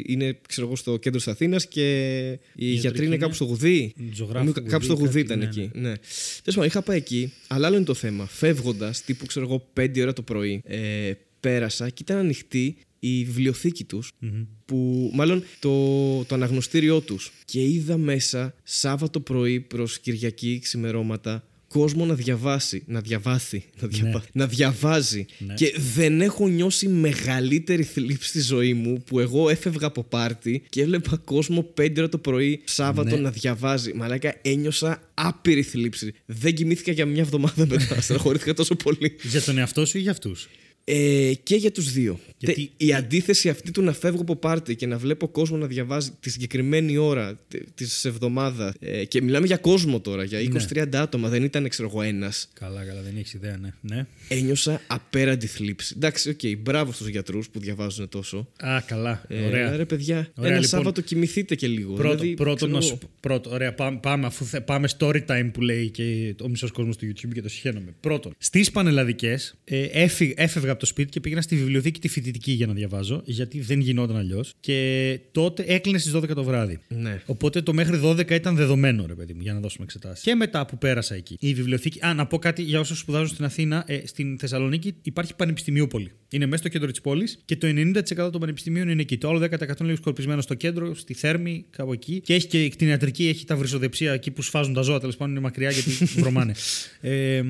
είναι, ξέρω εγώ, στο κέντρο της Αθήνας και οι γιατροί είναι είναι κάπου στο Γουδί. Ζωγράφου Νομίζω Κάπου στο Γουδί, Γουδί κάτι, ήταν ναι, εκεί. Ναι. Τέλος πάντων, είχα πάει εκεί, αλλά άλλο είναι το θέμα. Φεύγοντας, τύπου ξέρω εγώ, 5 ώρα το πρωί, ε, πέρασα και ήταν ανοιχτή η βιβλιοθήκη τους, που μάλλον το, το αναγνωστήριό τους. Και είδα μέσα Σάββατο πρωί προς Κυριακή ξημερώματα κόσμο να διαβάσει. Να διαβάσει. Να, διαβα... να διαβάζει. Ναι. Και δεν έχω νιώσει μεγαλύτερη θλίψη στη ζωή μου που εγώ έφευγα από πάρτι και έβλεπα κόσμο 5 ώρα το πρωί Σάββατο Ναι. να διαβάζει. Μαλάκα ένιωσα άπειρη θλίψη. Δεν κοιμήθηκα για μια εβδομάδα μετά. Στεναχωρήθηκα τόσο πολύ. Για τον εαυτό σου ή για αυτούς; Ε, και για τους δύο. Γιατί- Τε- η αντίθεση αυτή του να φεύγω από πάρτι και να βλέπω κόσμο να διαβάζει τη συγκεκριμένη ώρα της εβδομάδας. Ε, και μιλάμε για κόσμο τώρα, για 20-30 άτομα. Δεν ήταν, ξέρω εγώ, ένας. Καλά, καλά, δεν έχεις ιδέα, ναι. ναι. Ένιωσα απέραντη θλίψη. Εντάξει, οκ, μπράβο στους γιατρούς που διαβάζουν τόσο. Α, καλά. Ε, ωραία. Ρε παιδιά, Ωραία, ένα λοιπόν. Σάββατο κοιμηθείτε και λίγο. Πρώτο, δηλαδή, πρώτο, ξέρω να εγώ. σου, πρώτο, ωραία, πάμε, πάμε, αφού θε- πάμε story time που λέει και ο μισός κόσμος του YouTube και το συχαίνομαι. Πρώτον, στις πανελλαδικές ε, έφυγα, έφευγα από το σπίτι και πήγαινα στη βιβλιοθήκη τη φοιτητική για να διαβάζω, γιατί δεν γινόταν αλλιώς. Και τότε έκλεινε στις 12 το βράδυ. Ναι. Οπότε το μέχρι 12 ήταν δεδομένο, ρε παιδί μου, για να δώσουμε εξετάσεις. Και μετά που πέρασα εκεί, η βιβλιοθήκη. Α, να πω κάτι για όσους σπουδάζουν στην Αθήνα. Ε, στην Θεσσαλονίκη υπάρχει πανεπιστημιούπολη. Είναι μέσα στο κέντρο της πόλης και το 90% των πανεπιστημίων είναι εκεί. Το άλλο 10% είναι λίγο σκορπισμένο στο κέντρο, στη Θέρμη, κάπου εκεί. Και έχει και την ιατρική, έχει τα βρυσοδεψία εκεί που σφάζουν τα ζώα. Τέλος πάντων είναι μακριά γιατί βρωμάνε. ε,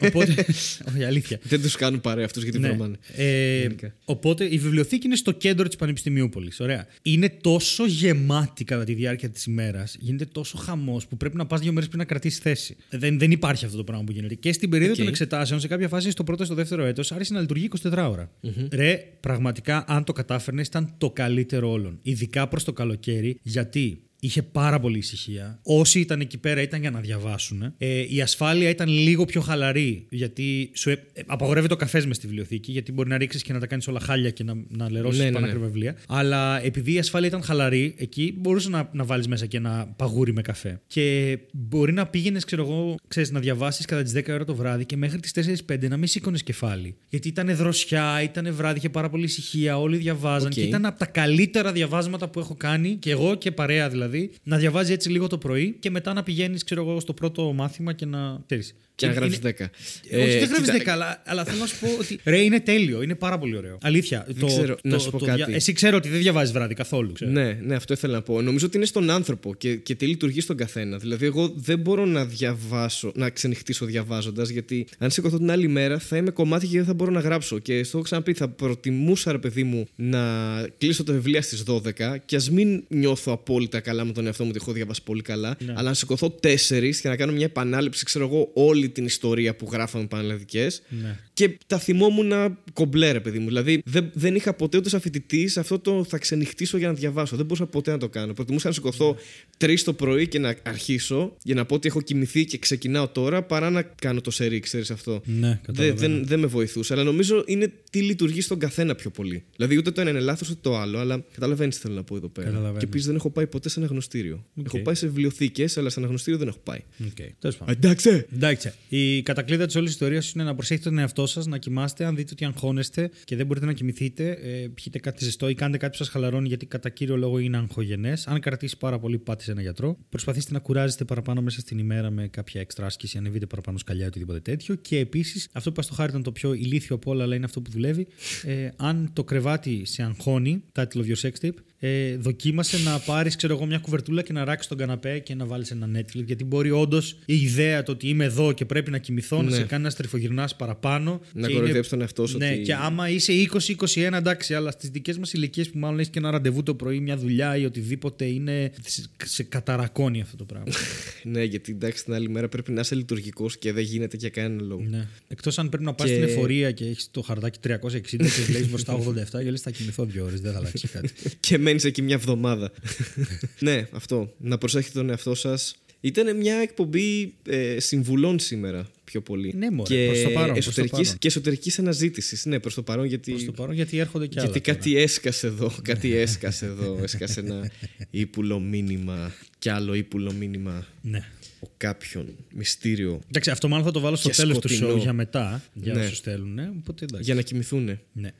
οπότε. όχι, αλήθεια. Δεν τους κάνουν παρέα αυτούς γιατί Ναι. Βρωμάνε. Ε, Γενικά. οπότε η βιβλιοθήκη είναι στο κέντρο της Πανεπιστημιούπολης. Ωραία. Είναι τόσο γεμάτη κατά τη διάρκεια της ημέρας, γίνεται τόσο χαμός που πρέπει να πας δύο μέρες πριν να κρατήσεις θέση. Δεν, δεν υπάρχει αυτό το πράγμα που γίνεται. Και στην περίοδο Οκ. των εξετάσεων, σε κάποια φάση, στο πρώτο ή στο δεύτερο έτος, άρχισε να λειτουργεί 24ωρα. Ρε, πραγματικά, αν το κατάφερνες, ήταν το καλύτερο όλων. Ειδικά προς το καλοκαίρι, γιατί Είχε πάρα πολύ ησυχία. Όσοι ήταν εκεί πέρα ήταν για να διαβάσουν. Ε, η ασφάλεια ήταν λίγο πιο χαλαρή. Γιατί σου ε, ε, απαγορεύεται ο καφές μες στη βιβλιοθήκη. Γιατί μπορεί να ρίξεις και να τα κάνεις όλα χάλια και να, να λερώσεις Ναι, ναι, πάνω ναι. βιβλία. Αλλά επειδή η ασφάλεια ήταν χαλαρή, εκεί μπορούσες να, να βάλεις μέσα και ένα παγούρι με καφέ. Και μπορεί να πήγαινες, ξέρω εγώ, ξέρεις, να διαβάσεις κατά τις 10 ώρα το βράδυ και μέχρι τις 4-5 να μην σήκωνες κεφάλι. Γιατί ήταν δροσιά, ήταν βράδυ, είχε πάρα πολύ ησυχία, όλοι διαβάζαν. Οκ. Και ήταν από τα καλύτερα διαβάσματα που έχω κάνει, και εγώ και παρέα δηλαδή, να διαβάζεις έτσι λίγο το πρωί και μετά να πηγαίνεις, ξέρω εγώ, στο πρώτο μάθημα και να. Ξέρεις, Και να είναι- γράφεις 10. όχι, δεν γράφεις κοίτα, 10, αλλά, αλλά θέλω να σου πω ότι. Ρε, είναι τέλειο, είναι πάρα πολύ ωραίο. Αλήθεια. το, ξέρω, το, να σου πω το κάτι. Εσύ ξέρω ότι δεν διαβάζεις βράδυ καθόλου. Ξέρω. Ναι, ναι, αυτό ήθελα να πω. Νομίζω ότι είναι στον άνθρωπο και, και τι λειτουργεί στον καθένα. Δηλαδή, εγώ δεν μπορώ να διαβάσω, να ξενυχτήσω διαβάζοντας, γιατί αν σηκωθώ την άλλη μέρα θα είμαι κομμάτι και δεν θα μπορώ να γράψω. Και στο έχω ξαναπεί, θα προτιμούσα, ρε παιδί μου, να κλείσω τα βιβλία στις 12 και ας μην νιώθω απόλυτα καλά με τον εαυτό μου ότι έχω διαβάσει πολύ καλά, Ναι. αλλά να σηκωθώ 4 και να κάνω μια επανάληψη, ξέρω εγώ, όλη την ιστορία που γράφαμε πανελλαδικές. Ναι. Και τα θυμόμουν κομπλέ, ρε παιδί μου. Δηλαδή δεν, δεν είχα ποτέ ούτε σαν φοιτητή αυτό το θα ξενυχτήσω για να διαβάσω. Δεν μπορούσα ποτέ να το κάνω. Προτιμούσα να σηκωθώ τρεις το πρωί και να αρχίσω για να πω ότι έχω κοιμηθεί και ξεκινάω τώρα παρά να κάνω το σερί, ξέρεις αυτό. Ναι, δεν, καταλαβαίνω. δεν, δεν με βοηθούσε. Αλλά νομίζω είναι τι λειτουργεί στον καθένα πιο πολύ. Δηλαδή ούτε το ένα είναι λάθος ούτε το άλλο. Αλλά καταλαβαίνεις τι θέλω να πω εδώ πέρα. Καταλαβαίνω. Και επίσης δεν έχω πάει ποτέ σε αναγνωστήριο. Οκ. Έχω πάει σε βιβλιοθήκες, αλλά σε αναγνωστήριο δεν έχω πάει. Okay. Τέλος πάντων. Εντάξει! Εντάξει. Η κατακλείδα της όλης ιστορίας είναι να προσέχετε τον εαυτό σας, να κοιμάστε. Αν δείτε ότι αγχώνεστε και δεν μπορείτε να κοιμηθείτε, ε, πιείτε κάτι ζεστό ή κάντε κάτι που σας χαλαρώνει, γιατί κατά κύριο λόγο είναι αγχογενές. Αν κρατήσει πάρα πολύ, πάτε σε ένα γιατρό. Προσπαθήστε να κουράζεστε παραπάνω μέσα στην ημέρα με κάποια έξτρα άσκηση, ανεβείτε παραπάνω σκαλιά ή οτιδήποτε τέτοιο. Και επίσης, αυτό που είπα στο Χάρη ήταν το πιο ηλίθιο από όλα, αλλά είναι αυτό που δουλεύει. Ε, αν το κρεβάτι σε αγχώνει, title of your sex tape, ε, δοκίμασε να πάρεις, ξέρω εγώ, μια κουβερτούλα και να ράξεις τον καναπέ και να βάλεις ένα Netflix. Γιατί μπορεί όντως η ιδέα το ότι είμαι εδώ και πρέπει να κοιμηθώ να Ναι. σε κάνει να στριφογυρνάς παραπάνω. Να και κοροϊδέψει τον εαυτό σου Ναι, ότι- και άμα είσαι 20-21, εντάξει, αλλά στις δικές μας ηλικίες που μάλλον έχεις και ένα ραντεβού το πρωί, μια δουλειά ή οτιδήποτε, είναι. σε, σε καταρακώνει αυτό το πράγμα. Ναι, γιατί εντάξει την άλλη μέρα πρέπει να είσαι λειτουργικός και δεν γίνεται για κανένα λόγο. ναι. Εκτός αν πρέπει να πας Και- στην εφορία και έχεις το χαρτάκι 360 και λέει μπροστά 87 και λες θα κοιμηθώ δύο ώρες, δεν θα αλλάξει κάτι. και μένει εκεί μια εβδομάδα. ναι, αυτό. Να προσέχετε τον εαυτό σας. Ήταν μια εκπομπή ε, συμβουλών σήμερα πιο πολύ. Ναι, μωρέ, και προς το παρόν, προς το εσωτερικής, παρόν. και εσωτερικής αναζήτησης. Ναι, προς το παρόν, γιατί. Προς το παρόν γιατί έρχονται και άλλα. γιατί τώρα. κάτι έσκασε εδώ, κάτι έσκασε εδώ. Έσκασε ένα ύπουλο μήνυμα κι άλλο ύπουλο μήνυμα. Ναι. Ο κάποιον μυστήριο Εντάξει, αυτό μάλλον θα το βάλω στο Και τέλος του σκοτεινό. show για μετά. Για Ναι. όσους θέλουν. Ναι, οπότε εντάξει. για να κοιμηθούν. Ναι.